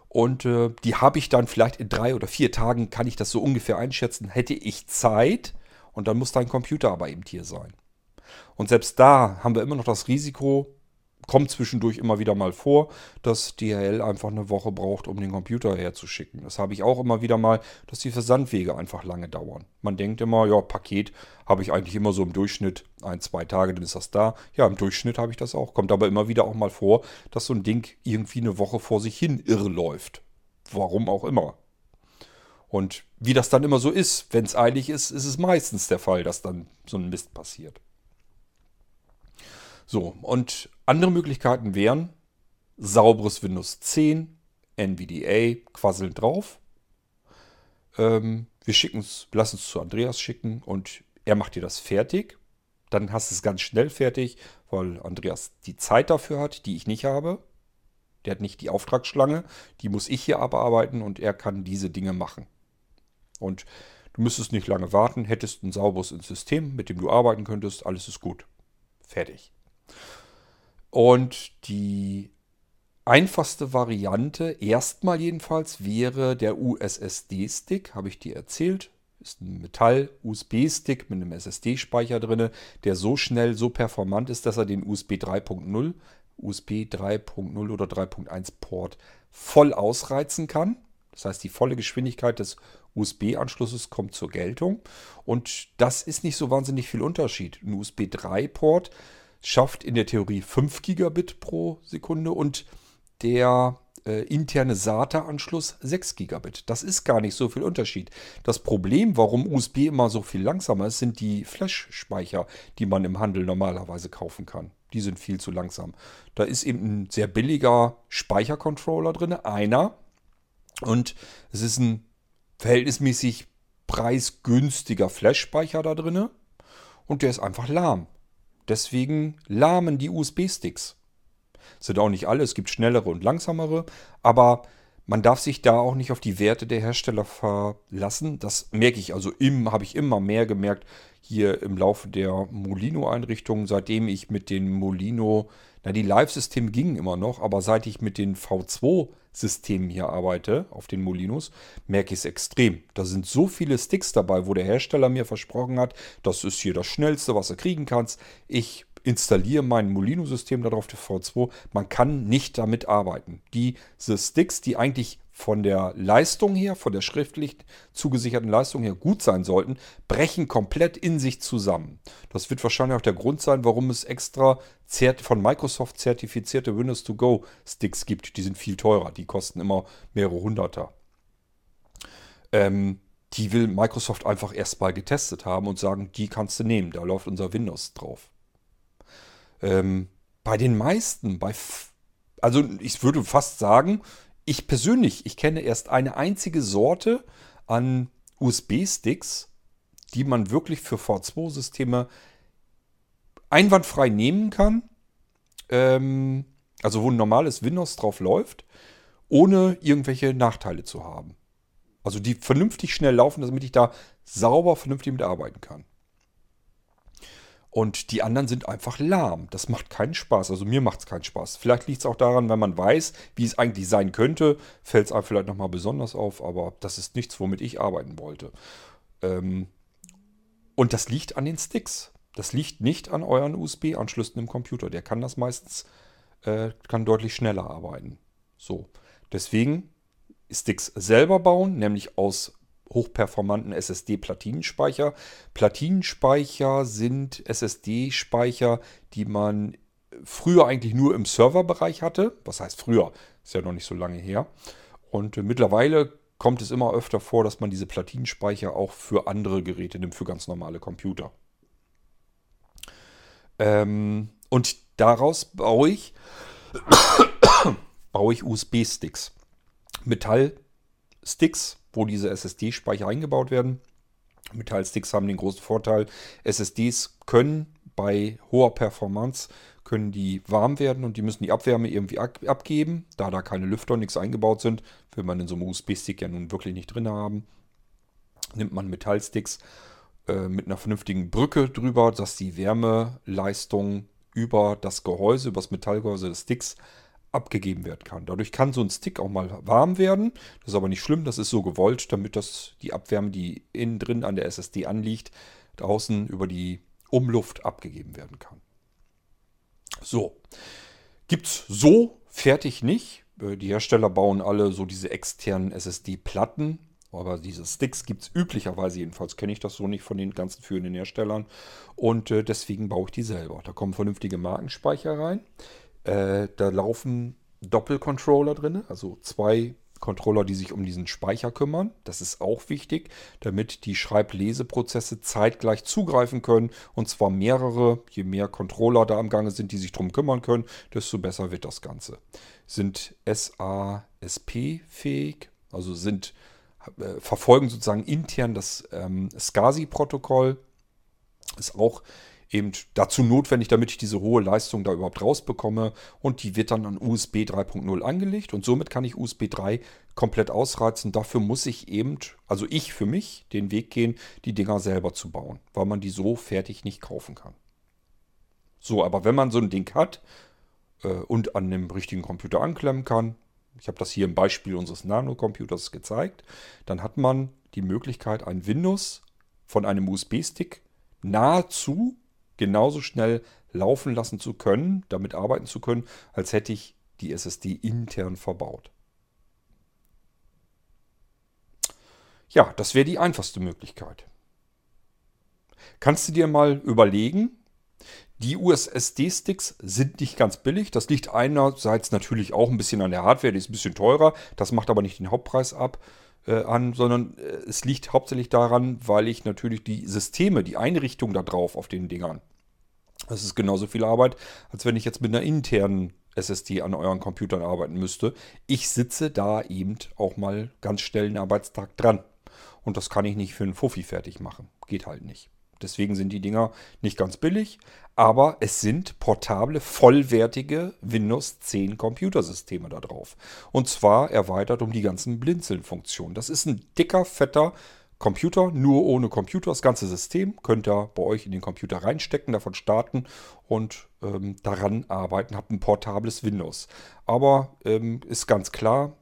Und äh, die habe ich dann vielleicht in drei oder vier Tagen, kann ich das so ungefähr einschätzen, hätte ich Zeit und dann muss dein Computer aber eben hier sein. Und selbst da haben wir immer noch das Risiko, kommt zwischendurch immer wieder mal vor, dass DHL einfach eine Woche braucht, um den Computer herzuschicken. Das habe ich auch immer wieder mal, dass die Versandwege einfach lange dauern. Man denkt immer, ja, Paket habe ich eigentlich immer so im Durchschnitt ein, zwei Tage, dann ist das da. Ja, im Durchschnitt habe ich das auch. Kommt aber immer wieder auch mal vor, dass so ein Ding irgendwie eine Woche vor sich hin irre läuft. Warum auch immer. Und wie das dann immer so ist, wenn es eilig ist, ist es meistens der Fall, dass dann so ein Mist passiert. So, und andere Möglichkeiten wären sauberes Windows 10, NVDA, quasselnd drauf. Ähm, wir schicken es, lassen es zu Andreas schicken und er macht dir das fertig. Dann hast du es ganz schnell fertig, weil Andreas die Zeit dafür hat, die ich nicht habe. Der hat nicht die Auftragsschlange, die muss ich hier abarbeiten und er kann diese Dinge machen. Und du müsstest nicht lange warten, hättest ein sauberes System, mit dem du arbeiten könntest, alles ist gut. Fertig. Und die einfachste Variante, erstmal jedenfalls, wäre der USSD-Stick, habe ich dir erzählt. Ist ein Metall-USB-Stick mit einem SSD-Speicher drin, der so schnell, so performant ist, dass er den USB 3.0, USB 3.0 oder 3.1 Port voll ausreizen kann. Das heißt, die volle Geschwindigkeit des USB-Anschlusses kommt zur Geltung. Und das ist nicht so wahnsinnig viel Unterschied. Ein USB 3-Port schafft in der Theorie 5 Gigabit pro Sekunde und der äh, interne SATA-Anschluss 6 Gigabit. Das ist gar nicht so viel Unterschied. Das Problem, warum USB immer so viel langsamer ist, sind die Flash-Speicher, die man im Handel normalerweise kaufen kann. Die sind viel zu langsam. Da ist eben ein sehr billiger Speichercontroller drin, einer. Und es ist ein verhältnismäßig preisgünstiger Flash-Speicher da drin. Und der ist einfach lahm. Deswegen lahmen die USB-Sticks. Sind auch nicht alle, es gibt schnellere und langsamere, aber man darf sich da auch nicht auf die Werte der Hersteller verlassen. Das merke ich also im, habe ich immer mehr gemerkt hier im Laufe der Molino-Einrichtungen, seitdem ich mit den Molino, na die Live-Systeme gingen immer noch, aber seit ich mit den V2-Systemen hier arbeite, auf den Molinos, merke ich es extrem. Da sind so viele Sticks dabei, wo der Hersteller mir versprochen hat, das ist hier das Schnellste, was du kriegen kannst. Ich installiere mein Molino-System darauf, der V2. Man kann nicht damit arbeiten. Diese Sticks, die eigentlich von der Leistung her, von der schriftlich zugesicherten Leistung her gut sein sollten, brechen komplett in sich zusammen. Das wird wahrscheinlich auch der Grund sein, warum es extra von Microsoft zertifizierte Windows to Go Sticks gibt. Die sind viel teurer, die kosten immer mehrere Hunderter. Ähm, die will Microsoft einfach erstmal getestet haben und sagen, die kannst du nehmen, da läuft unser Windows drauf. Ähm, bei den meisten, bei also ich würde fast sagen, ich persönlich, ich kenne erst eine einzige Sorte an USB-Sticks, die man wirklich für V2-Systeme einwandfrei nehmen kann. Ähm, also wo ein normales Windows drauf läuft, ohne irgendwelche Nachteile zu haben. Also die vernünftig schnell laufen, damit ich da sauber, vernünftig mitarbeiten kann. Und die anderen sind einfach lahm. Das macht keinen Spaß. Also mir macht es keinen Spaß. Vielleicht liegt es auch daran, wenn man weiß, wie es eigentlich sein könnte, fällt es einem vielleicht nochmal besonders auf. Aber das ist nichts, womit ich arbeiten wollte. Ähm und das liegt an den Sticks. Das liegt nicht an euren USB-Anschlüssen im Computer. Der kann das meistens, äh, kann deutlich schneller arbeiten. So. Deswegen Sticks selber bauen, nämlich aus hochperformanten SSD-Platinenspeicher. Platinenspeicher sind SSD-Speicher, die man früher eigentlich nur im Serverbereich hatte. Was heißt früher? Ist ja noch nicht so lange her. Und äh, mittlerweile kommt es immer öfter vor, dass man diese Platinenspeicher auch für andere Geräte nimmt, für ganz normale Computer. Ähm, und daraus baue ich, [COUGHS] baue ich USB-Sticks. Metall-Sticks wo diese SSD-Speicher eingebaut werden. Metallsticks haben den großen Vorteil, SSDs können bei hoher Performance können die warm werden und die müssen die Abwärme irgendwie abgeben. Da da keine Lüfter und nichts eingebaut sind, will man in so einem USB-Stick ja nun wirklich nicht drin haben, nimmt man Metallsticks äh, mit einer vernünftigen Brücke drüber, dass die Wärmeleistung über das Gehäuse, über das Metallgehäuse des Sticks abgegeben werden kann. Dadurch kann so ein Stick auch mal warm werden. Das ist aber nicht schlimm, das ist so gewollt, damit das die Abwärme, die innen drin an der SSD anliegt, draußen über die Umluft abgegeben werden kann. So, gibt es so fertig nicht. Äh, die Hersteller bauen alle so diese externen SSD-Platten, aber diese Sticks gibt es üblicherweise, jedenfalls kenne ich das so nicht von den ganzen führenden Herstellern. Und äh, deswegen baue ich die selber. Da kommen vernünftige Markenspeicher rein. Äh, da laufen Doppelcontroller drin, also zwei Controller, die sich um diesen Speicher kümmern. Das ist auch wichtig, damit die Schreibleseprozesse zeitgleich zugreifen können. Und zwar mehrere. Je mehr Controller da am Gange sind, die sich darum kümmern können, desto besser wird das Ganze. Sind SASP-fähig, also sind, äh, verfolgen sozusagen intern das ähm, SCSI-Protokoll. Ist auch eben dazu notwendig, damit ich diese hohe Leistung da überhaupt rausbekomme. Und die wird dann an USB 3.0 angelegt und somit kann ich USB 3 komplett ausreizen. Dafür muss ich eben, also ich für mich, den Weg gehen, die Dinger selber zu bauen, weil man die so fertig nicht kaufen kann. So, aber wenn man so ein Ding hat äh, und an dem richtigen Computer anklemmen kann, ich habe das hier im Beispiel unseres Nano-Computers gezeigt, dann hat man die Möglichkeit, ein Windows von einem USB-Stick nahezu genauso schnell laufen lassen zu können, damit arbeiten zu können, als hätte ich die SSD intern verbaut. Ja, das wäre die einfachste Möglichkeit. Kannst du dir mal überlegen, die USSD-Sticks sind nicht ganz billig. Das liegt einerseits natürlich auch ein bisschen an der Hardware, die ist ein bisschen teurer. Das macht aber nicht den Hauptpreis ab äh, an, sondern äh, es liegt hauptsächlich daran, weil ich natürlich die Systeme, die Einrichtung da drauf auf den Dingern, das ist genauso viel Arbeit, als wenn ich jetzt mit einer internen SSD an euren Computern arbeiten müsste. Ich sitze da eben auch mal ganz schnell einen Arbeitstag dran. Und das kann ich nicht für einen Fuffi fertig machen. Geht halt nicht. Deswegen sind die Dinger nicht ganz billig, aber es sind portable, vollwertige Windows 10 Computersysteme da drauf. Und zwar erweitert um die ganzen Blinzeln-Funktionen. Das ist ein dicker, fetter Computer, nur ohne Computer. Das ganze System könnt ihr bei euch in den Computer reinstecken, davon starten und ähm, daran arbeiten. Habt ein portables Windows. Aber ähm, ist ganz klar,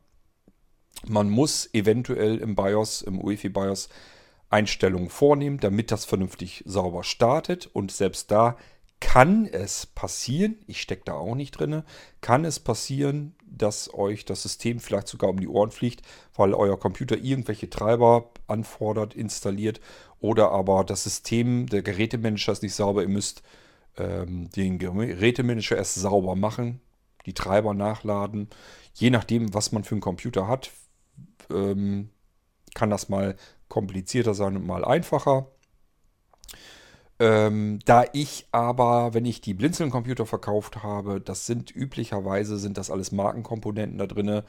man muss eventuell im BIOS, im UEFI BIOS, Einstellungen vornehmen, damit das vernünftig sauber startet. Und selbst da kann es passieren, ich stecke da auch nicht drin, kann es passieren, dass euch das System vielleicht sogar um die Ohren fliegt, weil euer Computer irgendwelche Treiber anfordert, installiert oder aber das System, der Gerätemanager ist nicht sauber. Ihr müsst ähm, den Gerätemanager erst sauber machen, die Treiber nachladen. Je nachdem, was man für einen Computer hat, ähm, kann das mal komplizierter sein und mal einfacher. Ähm, da ich aber, wenn ich die Blinzeln-Computer verkauft habe, das sind üblicherweise, sind das alles Markenkomponenten da drin.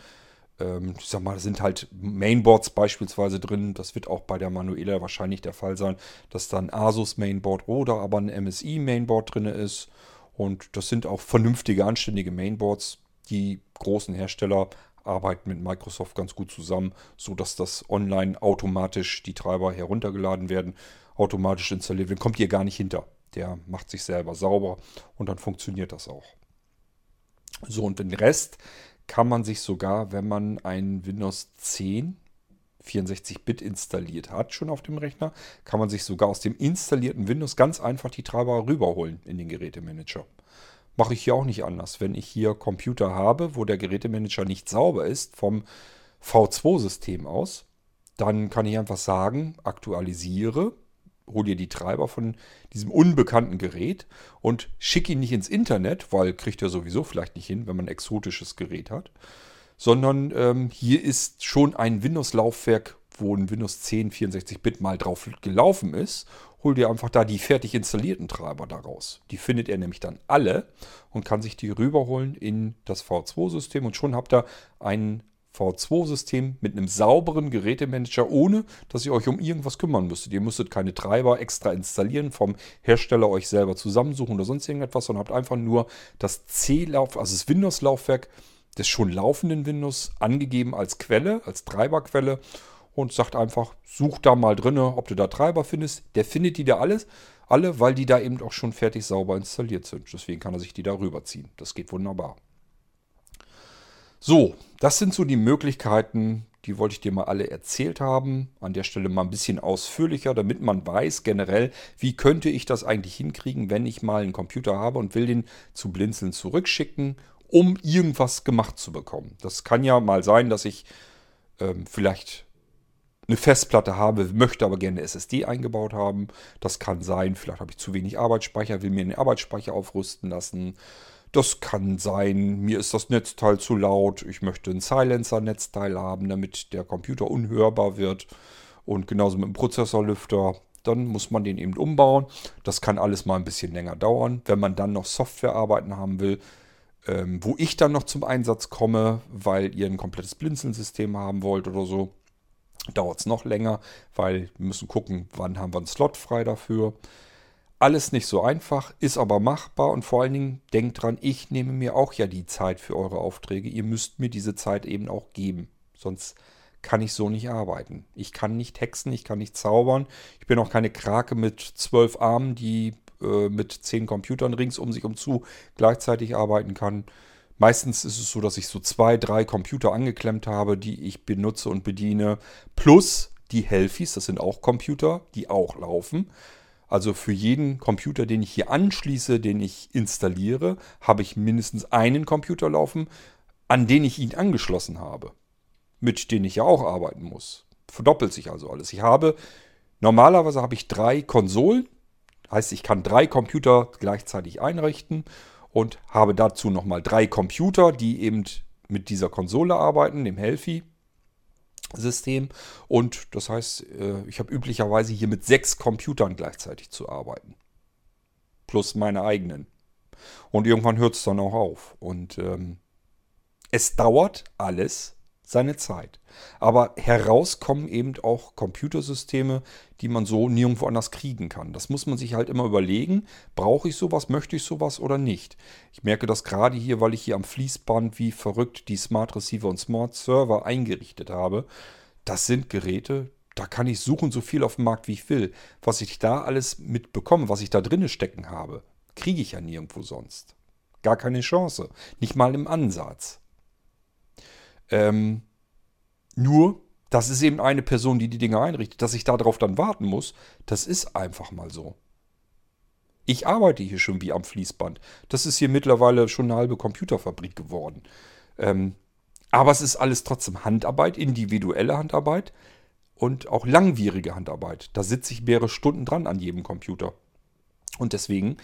Ähm, ich sag mal, sind halt Mainboards beispielsweise drin. Das wird auch bei der Manuela wahrscheinlich der Fall sein, dass dann Asus Mainboard oder aber ein MSI Mainboard drin ist. Und das sind auch vernünftige, anständige Mainboards. Die großen Hersteller arbeiten mit Microsoft ganz gut zusammen, sodass das online automatisch die Treiber heruntergeladen werden automatisch installiert wird. Kommt ihr gar nicht hinter. Der macht sich selber sauber und dann funktioniert das auch. So, und den Rest kann man sich sogar, wenn man ein Windows 10 64-Bit installiert hat, schon auf dem Rechner, kann man sich sogar aus dem installierten Windows ganz einfach die Treiber rüberholen in den Gerätemanager. Mache ich hier auch nicht anders. Wenn ich hier Computer habe, wo der Gerätemanager nicht sauber ist, vom V2-System aus, dann kann ich einfach sagen, aktualisiere hol dir die Treiber von diesem unbekannten Gerät und schick ihn nicht ins Internet, weil kriegt er sowieso vielleicht nicht hin, wenn man ein exotisches Gerät hat, sondern ähm, hier ist schon ein Windows-Laufwerk, wo ein Windows 10 64-Bit mal drauf gelaufen ist. Hol dir einfach da die fertig installierten Treiber daraus. Die findet er nämlich dann alle und kann sich die rüberholen in das V2-System und schon habt ihr einen V2-System mit einem sauberen Gerätemanager, ohne dass ihr euch um irgendwas kümmern müsstet. Ihr müsstet keine Treiber extra installieren, vom Hersteller euch selber zusammensuchen oder sonst irgendetwas, sondern habt einfach nur das C-Lauf, also das Windows-Laufwerk des schon laufenden Windows angegeben als Quelle, als Treiberquelle und sagt einfach, such da mal drinne, ob du da Treiber findest. Der findet die da alles, alle, weil die da eben auch schon fertig sauber installiert sind. Deswegen kann er sich die da rüberziehen. Das geht wunderbar. So, das sind so die Möglichkeiten, die wollte ich dir mal alle erzählt haben. An der Stelle mal ein bisschen ausführlicher, damit man weiß generell, wie könnte ich das eigentlich hinkriegen, wenn ich mal einen Computer habe und will den zu Blinzeln zurückschicken, um irgendwas gemacht zu bekommen. Das kann ja mal sein, dass ich ähm, vielleicht eine Festplatte habe, möchte aber gerne eine SSD eingebaut haben. Das kann sein, vielleicht habe ich zu wenig Arbeitsspeicher, will mir den Arbeitsspeicher aufrüsten lassen. Das kann sein, mir ist das Netzteil zu laut, ich möchte ein Silencer-Netzteil haben, damit der Computer unhörbar wird. Und genauso mit dem Prozessorlüfter, dann muss man den eben umbauen. Das kann alles mal ein bisschen länger dauern. Wenn man dann noch Softwarearbeiten haben will, ähm, wo ich dann noch zum Einsatz komme, weil ihr ein komplettes Blinzeln-System haben wollt oder so, dauert es noch länger, weil wir müssen gucken, wann haben wir einen Slot frei dafür. Alles nicht so einfach, ist aber machbar und vor allen Dingen denkt dran, ich nehme mir auch ja die Zeit für eure Aufträge. Ihr müsst mir diese Zeit eben auch geben, sonst kann ich so nicht arbeiten. Ich kann nicht hexen, ich kann nicht zaubern. Ich bin auch keine Krake mit zwölf Armen, die äh, mit zehn Computern rings um sich um zu gleichzeitig arbeiten kann. Meistens ist es so, dass ich so zwei, drei Computer angeklemmt habe, die ich benutze und bediene. Plus die Helfies, das sind auch Computer, die auch laufen. Also für jeden Computer, den ich hier anschließe, den ich installiere, habe ich mindestens einen Computer laufen, an den ich ihn angeschlossen habe. Mit dem ich ja auch arbeiten muss. Verdoppelt sich also alles. Ich habe, normalerweise habe ich drei Konsolen. Heißt, ich kann drei Computer gleichzeitig einrichten und habe dazu nochmal drei Computer, die eben mit dieser Konsole arbeiten, dem Helfi. System. Und das heißt, äh, ich habe üblicherweise hier mit sechs Computern gleichzeitig zu arbeiten. Plus meine eigenen. Und irgendwann hört es dann auch auf. Und ähm, es dauert alles seine Zeit. Aber herauskommen eben auch Computersysteme, die man so nirgendwo anders kriegen kann. Das muss man sich halt immer überlegen. Brauche ich sowas, möchte ich sowas oder nicht? Ich merke das gerade hier, weil ich hier am Fließband wie verrückt die Smart Receiver und Smart Server eingerichtet habe. Das sind Geräte, da kann ich suchen so viel auf dem Markt, wie ich will. Was ich da alles mitbekomme, was ich da drinnen stecken habe, kriege ich ja nirgendwo sonst. Gar keine Chance. Nicht mal im Ansatz. Ähm, nur, das ist eben eine Person, die die Dinge einrichtet. Dass ich darauf dann warten muss, das ist einfach mal so. Ich arbeite hier schon wie am Fließband. Das ist hier mittlerweile schon eine halbe Computerfabrik geworden. Ähm, aber es ist alles trotzdem Handarbeit, individuelle Handarbeit und auch langwierige Handarbeit. Da sitze ich mehrere Stunden dran an jedem Computer. Und deswegen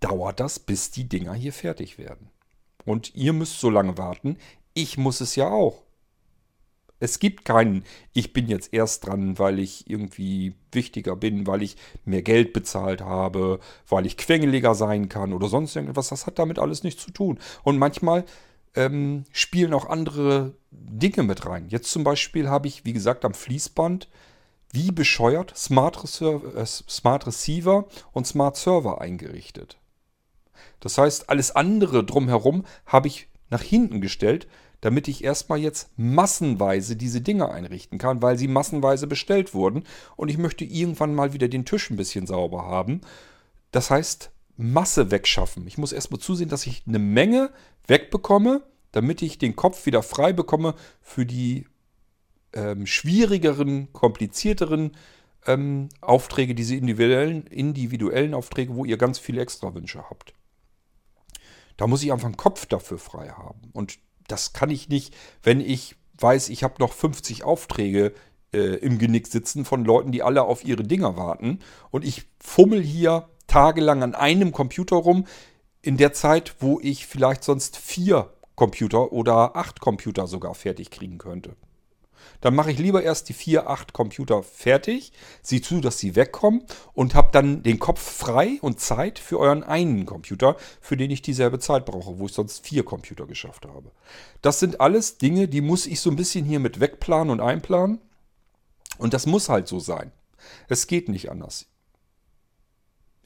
dauert das, bis die Dinger hier fertig werden. Und ihr müsst so lange warten, ich muss es ja auch. Es gibt keinen, ich bin jetzt erst dran, weil ich irgendwie wichtiger bin, weil ich mehr Geld bezahlt habe, weil ich quengeliger sein kann oder sonst irgendwas. Das hat damit alles nichts zu tun. Und manchmal ähm, spielen auch andere Dinge mit rein. Jetzt zum Beispiel habe ich, wie gesagt, am Fließband wie bescheuert Smart, Receiver, äh, Smart Receiver und Smart Server eingerichtet. Das heißt, alles andere drumherum habe ich nach hinten gestellt, damit ich erstmal jetzt massenweise diese Dinge einrichten kann, weil sie massenweise bestellt wurden und ich möchte irgendwann mal wieder den Tisch ein bisschen sauber haben. Das heißt, Masse wegschaffen. Ich muss erstmal zusehen, dass ich eine Menge wegbekomme, damit ich den Kopf wieder frei bekomme für die ähm, schwierigeren, komplizierteren ähm, Aufträge, diese individuellen, individuellen Aufträge, wo ihr ganz viele Extrawünsche habt. Da muss ich einfach einen Kopf dafür frei haben. Und das kann ich nicht, wenn ich weiß, ich habe noch 50 Aufträge äh, im Genick sitzen von Leuten, die alle auf ihre Dinger warten. Und ich fummel hier tagelang an einem Computer rum, in der Zeit, wo ich vielleicht sonst vier Computer oder acht Computer sogar fertig kriegen könnte. Dann mache ich lieber erst die vier, acht Computer fertig, sieh zu, dass sie wegkommen und habe dann den Kopf frei und Zeit für euren einen Computer, für den ich dieselbe Zeit brauche, wo ich sonst vier Computer geschafft habe. Das sind alles Dinge, die muss ich so ein bisschen hier mit wegplanen und einplanen. Und das muss halt so sein. Es geht nicht anders.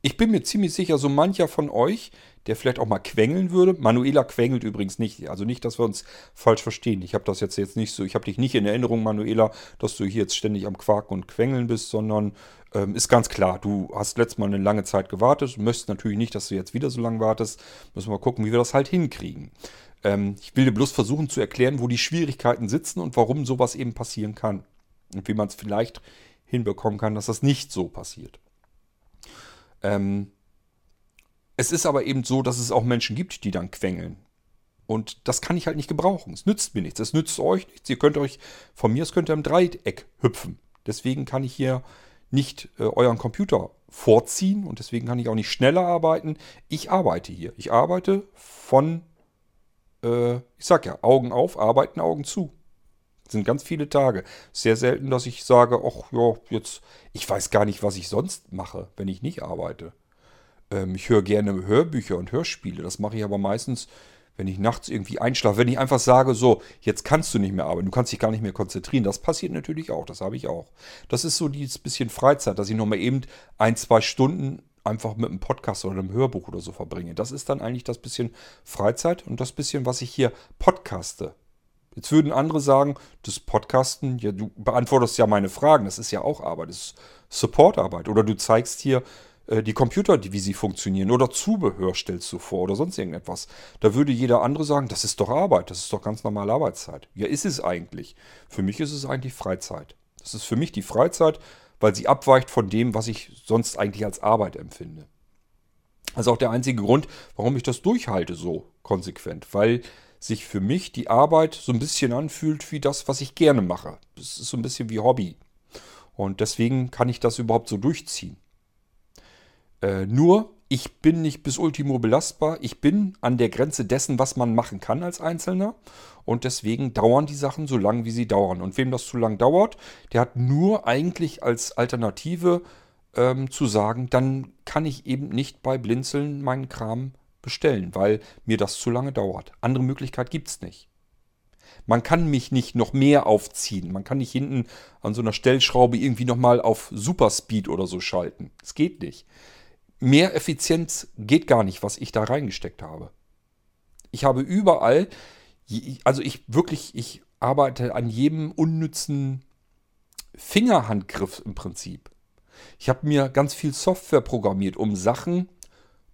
Ich bin mir ziemlich sicher, so mancher von euch, der vielleicht auch mal quengeln würde. Manuela quengelt übrigens nicht. Also nicht, dass wir uns falsch verstehen. Ich habe das jetzt, jetzt nicht so, ich habe dich nicht in Erinnerung, Manuela, dass du hier jetzt ständig am Quaken und Quengeln bist, sondern ähm, ist ganz klar, du hast letztes Mal eine lange Zeit gewartet. Möchtest natürlich nicht, dass du jetzt wieder so lange wartest. Müssen wir gucken, wie wir das halt hinkriegen. Ähm, ich will dir bloß versuchen zu erklären, wo die Schwierigkeiten sitzen und warum sowas eben passieren kann. Und wie man es vielleicht hinbekommen kann, dass das nicht so passiert. Ähm, es ist aber eben so, dass es auch Menschen gibt, die dann quengeln. Und das kann ich halt nicht gebrauchen. Es nützt mir nichts. Es nützt euch nichts. Ihr könnt euch, von mir aus könnt ihr im Dreieck hüpfen. Deswegen kann ich hier nicht äh, euren Computer vorziehen und deswegen kann ich auch nicht schneller arbeiten. Ich arbeite hier. Ich arbeite von, äh, ich sag ja, Augen auf, arbeiten, Augen zu. Sind ganz viele Tage. Sehr selten, dass ich sage, ach ja, jetzt, ich weiß gar nicht, was ich sonst mache, wenn ich nicht arbeite. Ähm, ich höre gerne Hörbücher und Hörspiele. Das mache ich aber meistens, wenn ich nachts irgendwie einschlafe. Wenn ich einfach sage, so, jetzt kannst du nicht mehr arbeiten, du kannst dich gar nicht mehr konzentrieren. Das passiert natürlich auch, das habe ich auch. Das ist so dieses bisschen Freizeit, dass ich nochmal eben ein, zwei Stunden einfach mit einem Podcast oder einem Hörbuch oder so verbringe. Das ist dann eigentlich das bisschen Freizeit und das bisschen, was ich hier podcaste. Jetzt würden andere sagen, das Podcasten, ja, du beantwortest ja meine Fragen, das ist ja auch Arbeit, das ist Supportarbeit. Oder du zeigst hier äh, die Computer, wie sie funktionieren, oder Zubehör stellst du vor oder sonst irgendetwas. Da würde jeder andere sagen, das ist doch Arbeit, das ist doch ganz normale Arbeitszeit. Ja, ist es eigentlich. Für mich ist es eigentlich Freizeit. Das ist für mich die Freizeit, weil sie abweicht von dem, was ich sonst eigentlich als Arbeit empfinde. Das ist auch der einzige Grund, warum ich das durchhalte so konsequent, weil sich für mich die Arbeit so ein bisschen anfühlt wie das, was ich gerne mache. Es ist so ein bisschen wie Hobby. Und deswegen kann ich das überhaupt so durchziehen. Äh, nur, ich bin nicht bis Ultimo belastbar. Ich bin an der Grenze dessen, was man machen kann als Einzelner. Und deswegen dauern die Sachen so lang, wie sie dauern. Und wem das zu lang dauert, der hat nur eigentlich als Alternative ähm, zu sagen, dann kann ich eben nicht bei Blinzeln meinen Kram bestellen, weil mir das zu lange dauert. Andere Möglichkeit gibt es nicht. Man kann mich nicht noch mehr aufziehen. Man kann nicht hinten an so einer Stellschraube irgendwie nochmal auf Superspeed oder so schalten. Das geht nicht. Mehr Effizienz geht gar nicht, was ich da reingesteckt habe. Ich habe überall, also ich wirklich, ich arbeite an jedem unnützen Fingerhandgriff im Prinzip. Ich habe mir ganz viel Software programmiert, um Sachen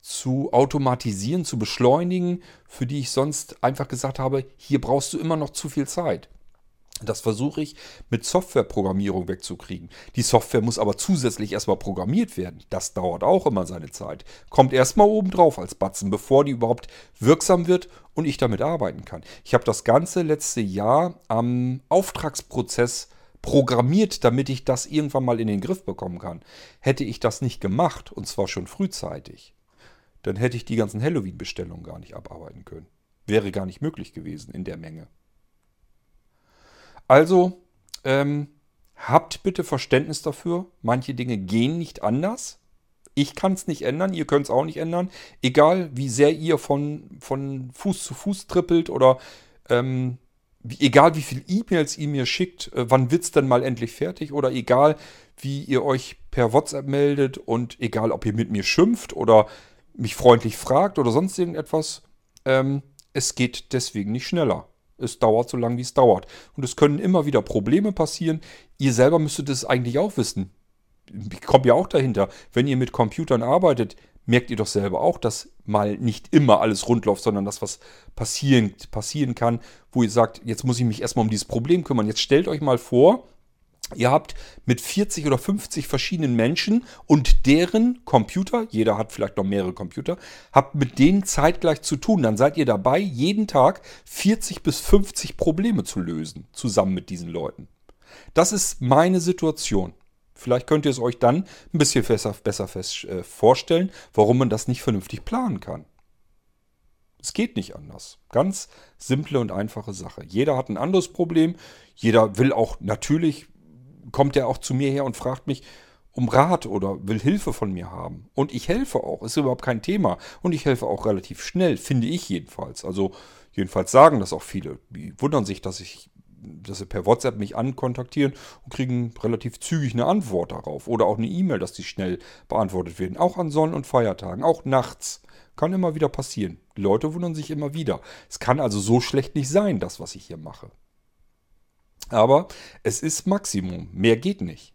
zu automatisieren, zu beschleunigen, für die ich sonst einfach gesagt habe, hier brauchst du immer noch zu viel Zeit. Das versuche ich mit Softwareprogrammierung wegzukriegen. Die Software muss aber zusätzlich erstmal programmiert werden. Das dauert auch immer seine Zeit. Kommt erstmal oben drauf als Batzen, bevor die überhaupt wirksam wird und ich damit arbeiten kann. Ich habe das ganze letzte Jahr am Auftragsprozess programmiert, damit ich das irgendwann mal in den Griff bekommen kann. Hätte ich das nicht gemacht, und zwar schon frühzeitig, dann hätte ich die ganzen Halloween-Bestellungen gar nicht abarbeiten können. Wäre gar nicht möglich gewesen in der Menge. Also, ähm, habt bitte Verständnis dafür. Manche Dinge gehen nicht anders. Ich kann es nicht ändern, ihr könnt es auch nicht ändern. Egal, wie sehr ihr von, von Fuß zu Fuß trippelt oder ähm, wie, egal, wie viele E-Mails ihr mir schickt, äh, wann wird es denn mal endlich fertig oder egal, wie ihr euch per WhatsApp meldet und egal, ob ihr mit mir schimpft oder mich freundlich fragt oder sonst irgendetwas, ähm, es geht deswegen nicht schneller. Es dauert so lange, wie es dauert. Und es können immer wieder Probleme passieren. Ihr selber müsstet es eigentlich auch wissen. Ich komme ja auch dahinter. Wenn ihr mit Computern arbeitet, merkt ihr doch selber auch, dass mal nicht immer alles rund läuft, sondern dass was passieren, passieren kann, wo ihr sagt, jetzt muss ich mich erstmal um dieses Problem kümmern. Jetzt stellt euch mal vor, Ihr habt mit 40 oder 50 verschiedenen Menschen und deren Computer, jeder hat vielleicht noch mehrere Computer, habt mit denen zeitgleich zu tun. Dann seid ihr dabei, jeden Tag 40 bis 50 Probleme zu lösen, zusammen mit diesen Leuten. Das ist meine Situation. Vielleicht könnt ihr es euch dann ein bisschen besser, besser fest, äh, vorstellen, warum man das nicht vernünftig planen kann. Es geht nicht anders. Ganz simple und einfache Sache. Jeder hat ein anderes Problem. Jeder will auch natürlich, kommt er auch zu mir her und fragt mich um Rat oder will Hilfe von mir haben. Und ich helfe auch. Ist überhaupt kein Thema. Und ich helfe auch relativ schnell, finde ich jedenfalls. Also jedenfalls sagen das auch viele. Die wundern sich, dass ich dass sie per WhatsApp mich ankontaktieren und kriegen relativ zügig eine Antwort darauf. Oder auch eine E-Mail, dass die schnell beantwortet werden. Auch an Sonn- und Feiertagen, auch nachts. Kann immer wieder passieren. Die Leute wundern sich immer wieder. Es kann also so schlecht nicht sein, das, was ich hier mache. Aber es ist Maximum. Mehr geht nicht.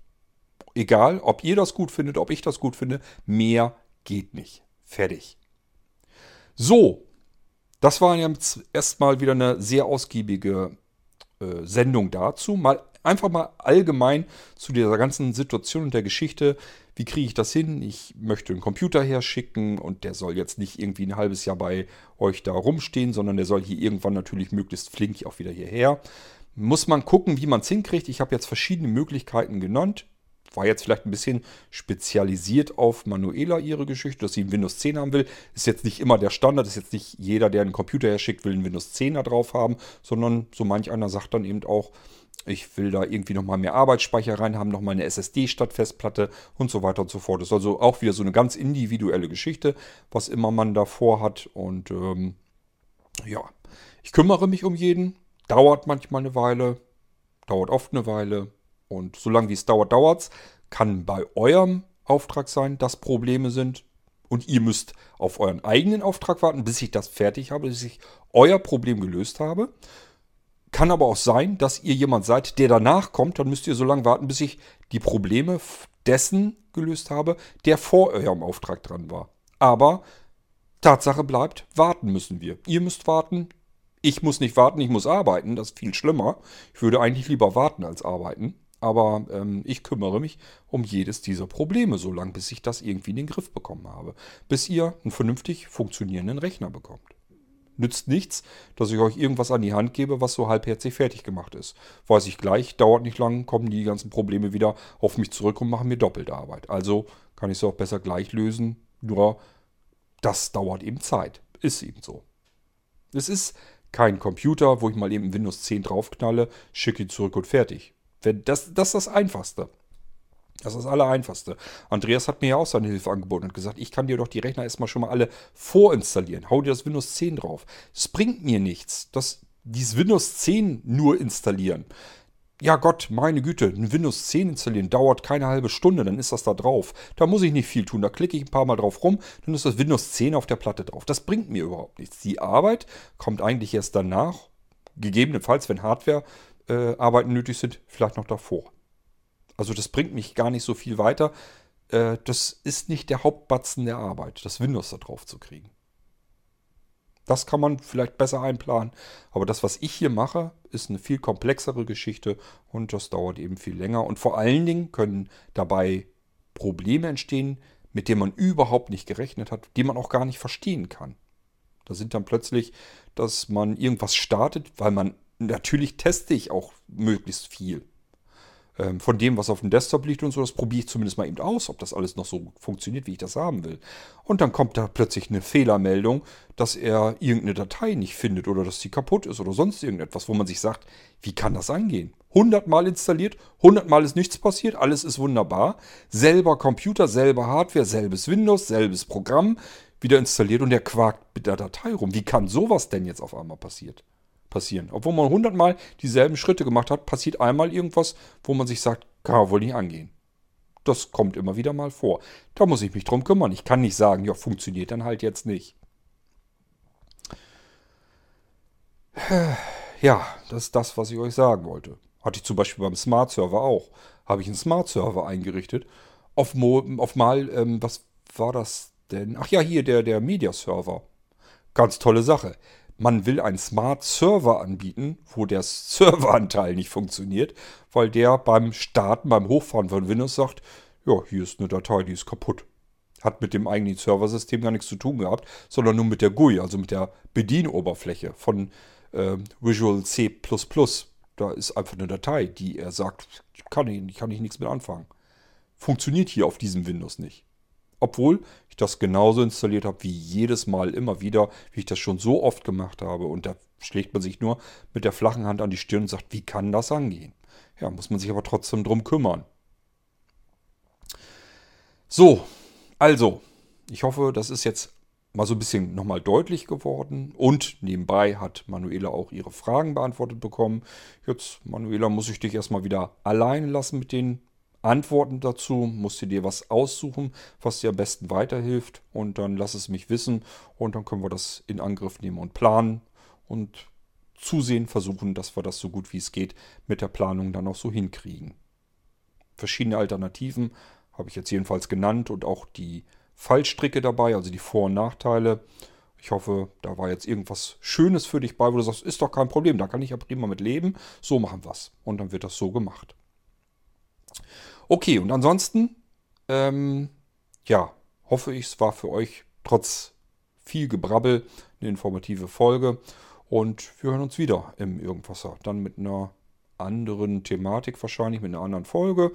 Egal, ob ihr das gut findet, ob ich das gut finde, mehr geht nicht. Fertig. So, das war jetzt erstmal wieder eine sehr ausgiebige äh, Sendung dazu. Mal einfach mal allgemein zu dieser ganzen Situation und der Geschichte. Wie kriege ich das hin? Ich möchte einen Computer herschicken und der soll jetzt nicht irgendwie ein halbes Jahr bei euch da rumstehen, sondern der soll hier irgendwann natürlich möglichst flink auch wieder hierher. Muss man gucken, wie man es hinkriegt. Ich habe jetzt verschiedene Möglichkeiten genannt war jetzt vielleicht ein bisschen spezialisiert auf Manuela ihre Geschichte, dass sie ein Windows 10 haben will. Ist jetzt nicht immer der Standard, ist jetzt nicht jeder, der einen Computer herschickt, will einen Windows 10er drauf haben, sondern so manch einer sagt dann eben auch, ich will da irgendwie nochmal mehr Arbeitsspeicher rein haben, nochmal eine SSD statt Festplatte und so weiter und so fort. Das ist also auch wieder so eine ganz individuelle Geschichte, was immer man davor hat. Und ähm, ja, ich kümmere mich um jeden. Dauert manchmal eine Weile, dauert oft eine Weile. Und solange wie es dauert, dauert es. Kann bei eurem Auftrag sein, dass Probleme sind. Und ihr müsst auf euren eigenen Auftrag warten, bis ich das fertig habe, bis ich euer Problem gelöst habe. Kann aber auch sein, dass ihr jemand seid, der danach kommt. Dann müsst ihr so lange warten, bis ich die Probleme dessen gelöst habe, der vor eurem Auftrag dran war. Aber Tatsache bleibt, warten müssen wir. Ihr müsst warten. Ich muss nicht warten, ich muss arbeiten. Das ist viel schlimmer. Ich würde eigentlich lieber warten als arbeiten. Aber ähm, ich kümmere mich um jedes dieser Probleme, so lange bis ich das irgendwie in den Griff bekommen habe. Bis ihr einen vernünftig funktionierenden Rechner bekommt. Nützt nichts, dass ich euch irgendwas an die Hand gebe, was so halbherzig fertig gemacht ist. Weiß ich gleich, dauert nicht lang, kommen die ganzen Probleme wieder auf mich zurück und machen mir doppelte Arbeit. Also kann ich sie auch besser gleich lösen. Nur das dauert eben Zeit. Ist eben so. Es ist kein Computer, wo ich mal eben Windows 10 draufknalle, schicke ihn zurück und fertig. Das, das ist das Einfachste. Das ist das Allereinfachste. Andreas hat mir ja auch seine Hilfe angeboten und gesagt, ich kann dir doch die Rechner erstmal schon mal alle vorinstallieren. Hau dir das Windows 10 drauf. Das bringt mir nichts. Das, dieses Windows 10 nur installieren. Ja Gott, meine Güte, ein Windows 10 installieren dauert keine halbe Stunde, dann ist das da drauf. Da muss ich nicht viel tun. Da klicke ich ein paar Mal drauf rum, dann ist das Windows 10 auf der Platte drauf. Das bringt mir überhaupt nichts. Die Arbeit kommt eigentlich erst danach. Gegebenenfalls, wenn Hardware äh, nötig sind, vielleicht noch davor. Also das bringt mich gar nicht so viel weiter. Äh, das ist nicht der Hauptbatzen der Arbeit, das Windows da drauf zu kriegen. Das kann man vielleicht besser einplanen. Aber das, was ich hier mache, ist eine viel komplexere Geschichte und das dauert eben viel länger. Und vor allen Dingen können dabei Probleme entstehen, mit denen man überhaupt nicht gerechnet hat, die man auch gar nicht verstehen kann. Da sind dann plötzlich, dass man irgendwas startet, weil man natürlich teste ich auch möglichst viel. Ähm, von dem, was auf dem Desktop liegt und so, das probiere ich zumindest mal eben aus, ob das alles noch so funktioniert, wie ich das haben will. Und dann kommt da plötzlich eine Fehlermeldung, dass er irgendeine Datei nicht findet oder dass sie kaputt ist oder sonst irgendetwas, wo man sich sagt, wie kann das angehen? 100 Mal installiert, 100 Mal ist nichts passiert, alles ist wunderbar. Selber Computer, selber Hardware, selbes Windows, selbes Programm wieder installiert und der quakt mit der Datei rum. Wie kann sowas denn jetzt auf einmal passiert? Passieren. Obwohl man hundertmal dieselben Schritte gemacht hat, passiert einmal irgendwas, wo man sich sagt, kann man wohl nicht angehen. Das kommt immer wieder mal vor. Da muss ich mich drum kümmern. Ich kann nicht sagen, ja, funktioniert dann halt jetzt nicht. [SIGHS] Ja, das ist das, was ich euch sagen wollte. Hatte ich zum Beispiel beim Smart Server auch. Habe ich einen Smart Server eingerichtet. Auf, auf mal, ähm, was war das denn? Ach ja, hier der, der Media Server. Ganz tolle Sache man will einen Smart Server anbieten, wo der Serveranteil nicht funktioniert, weil der beim Starten, beim Hochfahren von Windows sagt, ja, hier ist eine Datei, die ist kaputt. Hat mit dem eigentlichen Serversystem gar nichts zu tun gehabt, sondern nur mit der GUI, also mit der Bedienoberfläche von äh, Visual C++. Da ist einfach eine Datei, die er sagt, kann ich, kann ich nichts mit anfangen. Funktioniert hier auf diesem Windows nicht. Obwohl ich das genauso installiert habe wie jedes Mal immer wieder, wie ich das schon so oft gemacht habe. Und da schlägt man sich nur mit der flachen Hand an die Stirn und sagt, wie kann das angehen? Ja, muss man sich aber trotzdem drum kümmern. So, also, ich hoffe, das ist jetzt mal so ein bisschen nochmal deutlich geworden. Und nebenbei hat Manuela auch ihre Fragen beantwortet bekommen. Jetzt, Manuela, muss ich dich erstmal wieder allein lassen mit den Antworten dazu. Musst du dir was aussuchen, was dir am besten weiterhilft. Und dann lass es mich wissen. Und dann können wir das in Angriff nehmen und planen. Und zusehen, versuchen, dass wir das so gut wie es geht mit der Planung dann auch so hinkriegen. Verschiedene Alternativen habe ich jetzt jedenfalls genannt und auch die Fallstricke dabei, also die Vor- und Nachteile. Ich hoffe, da war jetzt irgendwas Schönes für dich bei, wo du sagst, ist doch kein Problem, da kann ich ja prima mit leben. So machen wir es. Und dann wird das so gemacht. Okay, und ansonsten, ähm, ja, hoffe ich, es war für euch trotz viel Gebrabbel eine informative Folge. Und wir hören uns wieder im Irgendwasser. Dann mit einer anderen Thematik wahrscheinlich, mit einer anderen Folge.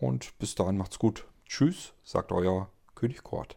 Und bis dahin macht's gut. Tschüss, sagt euer König Kort.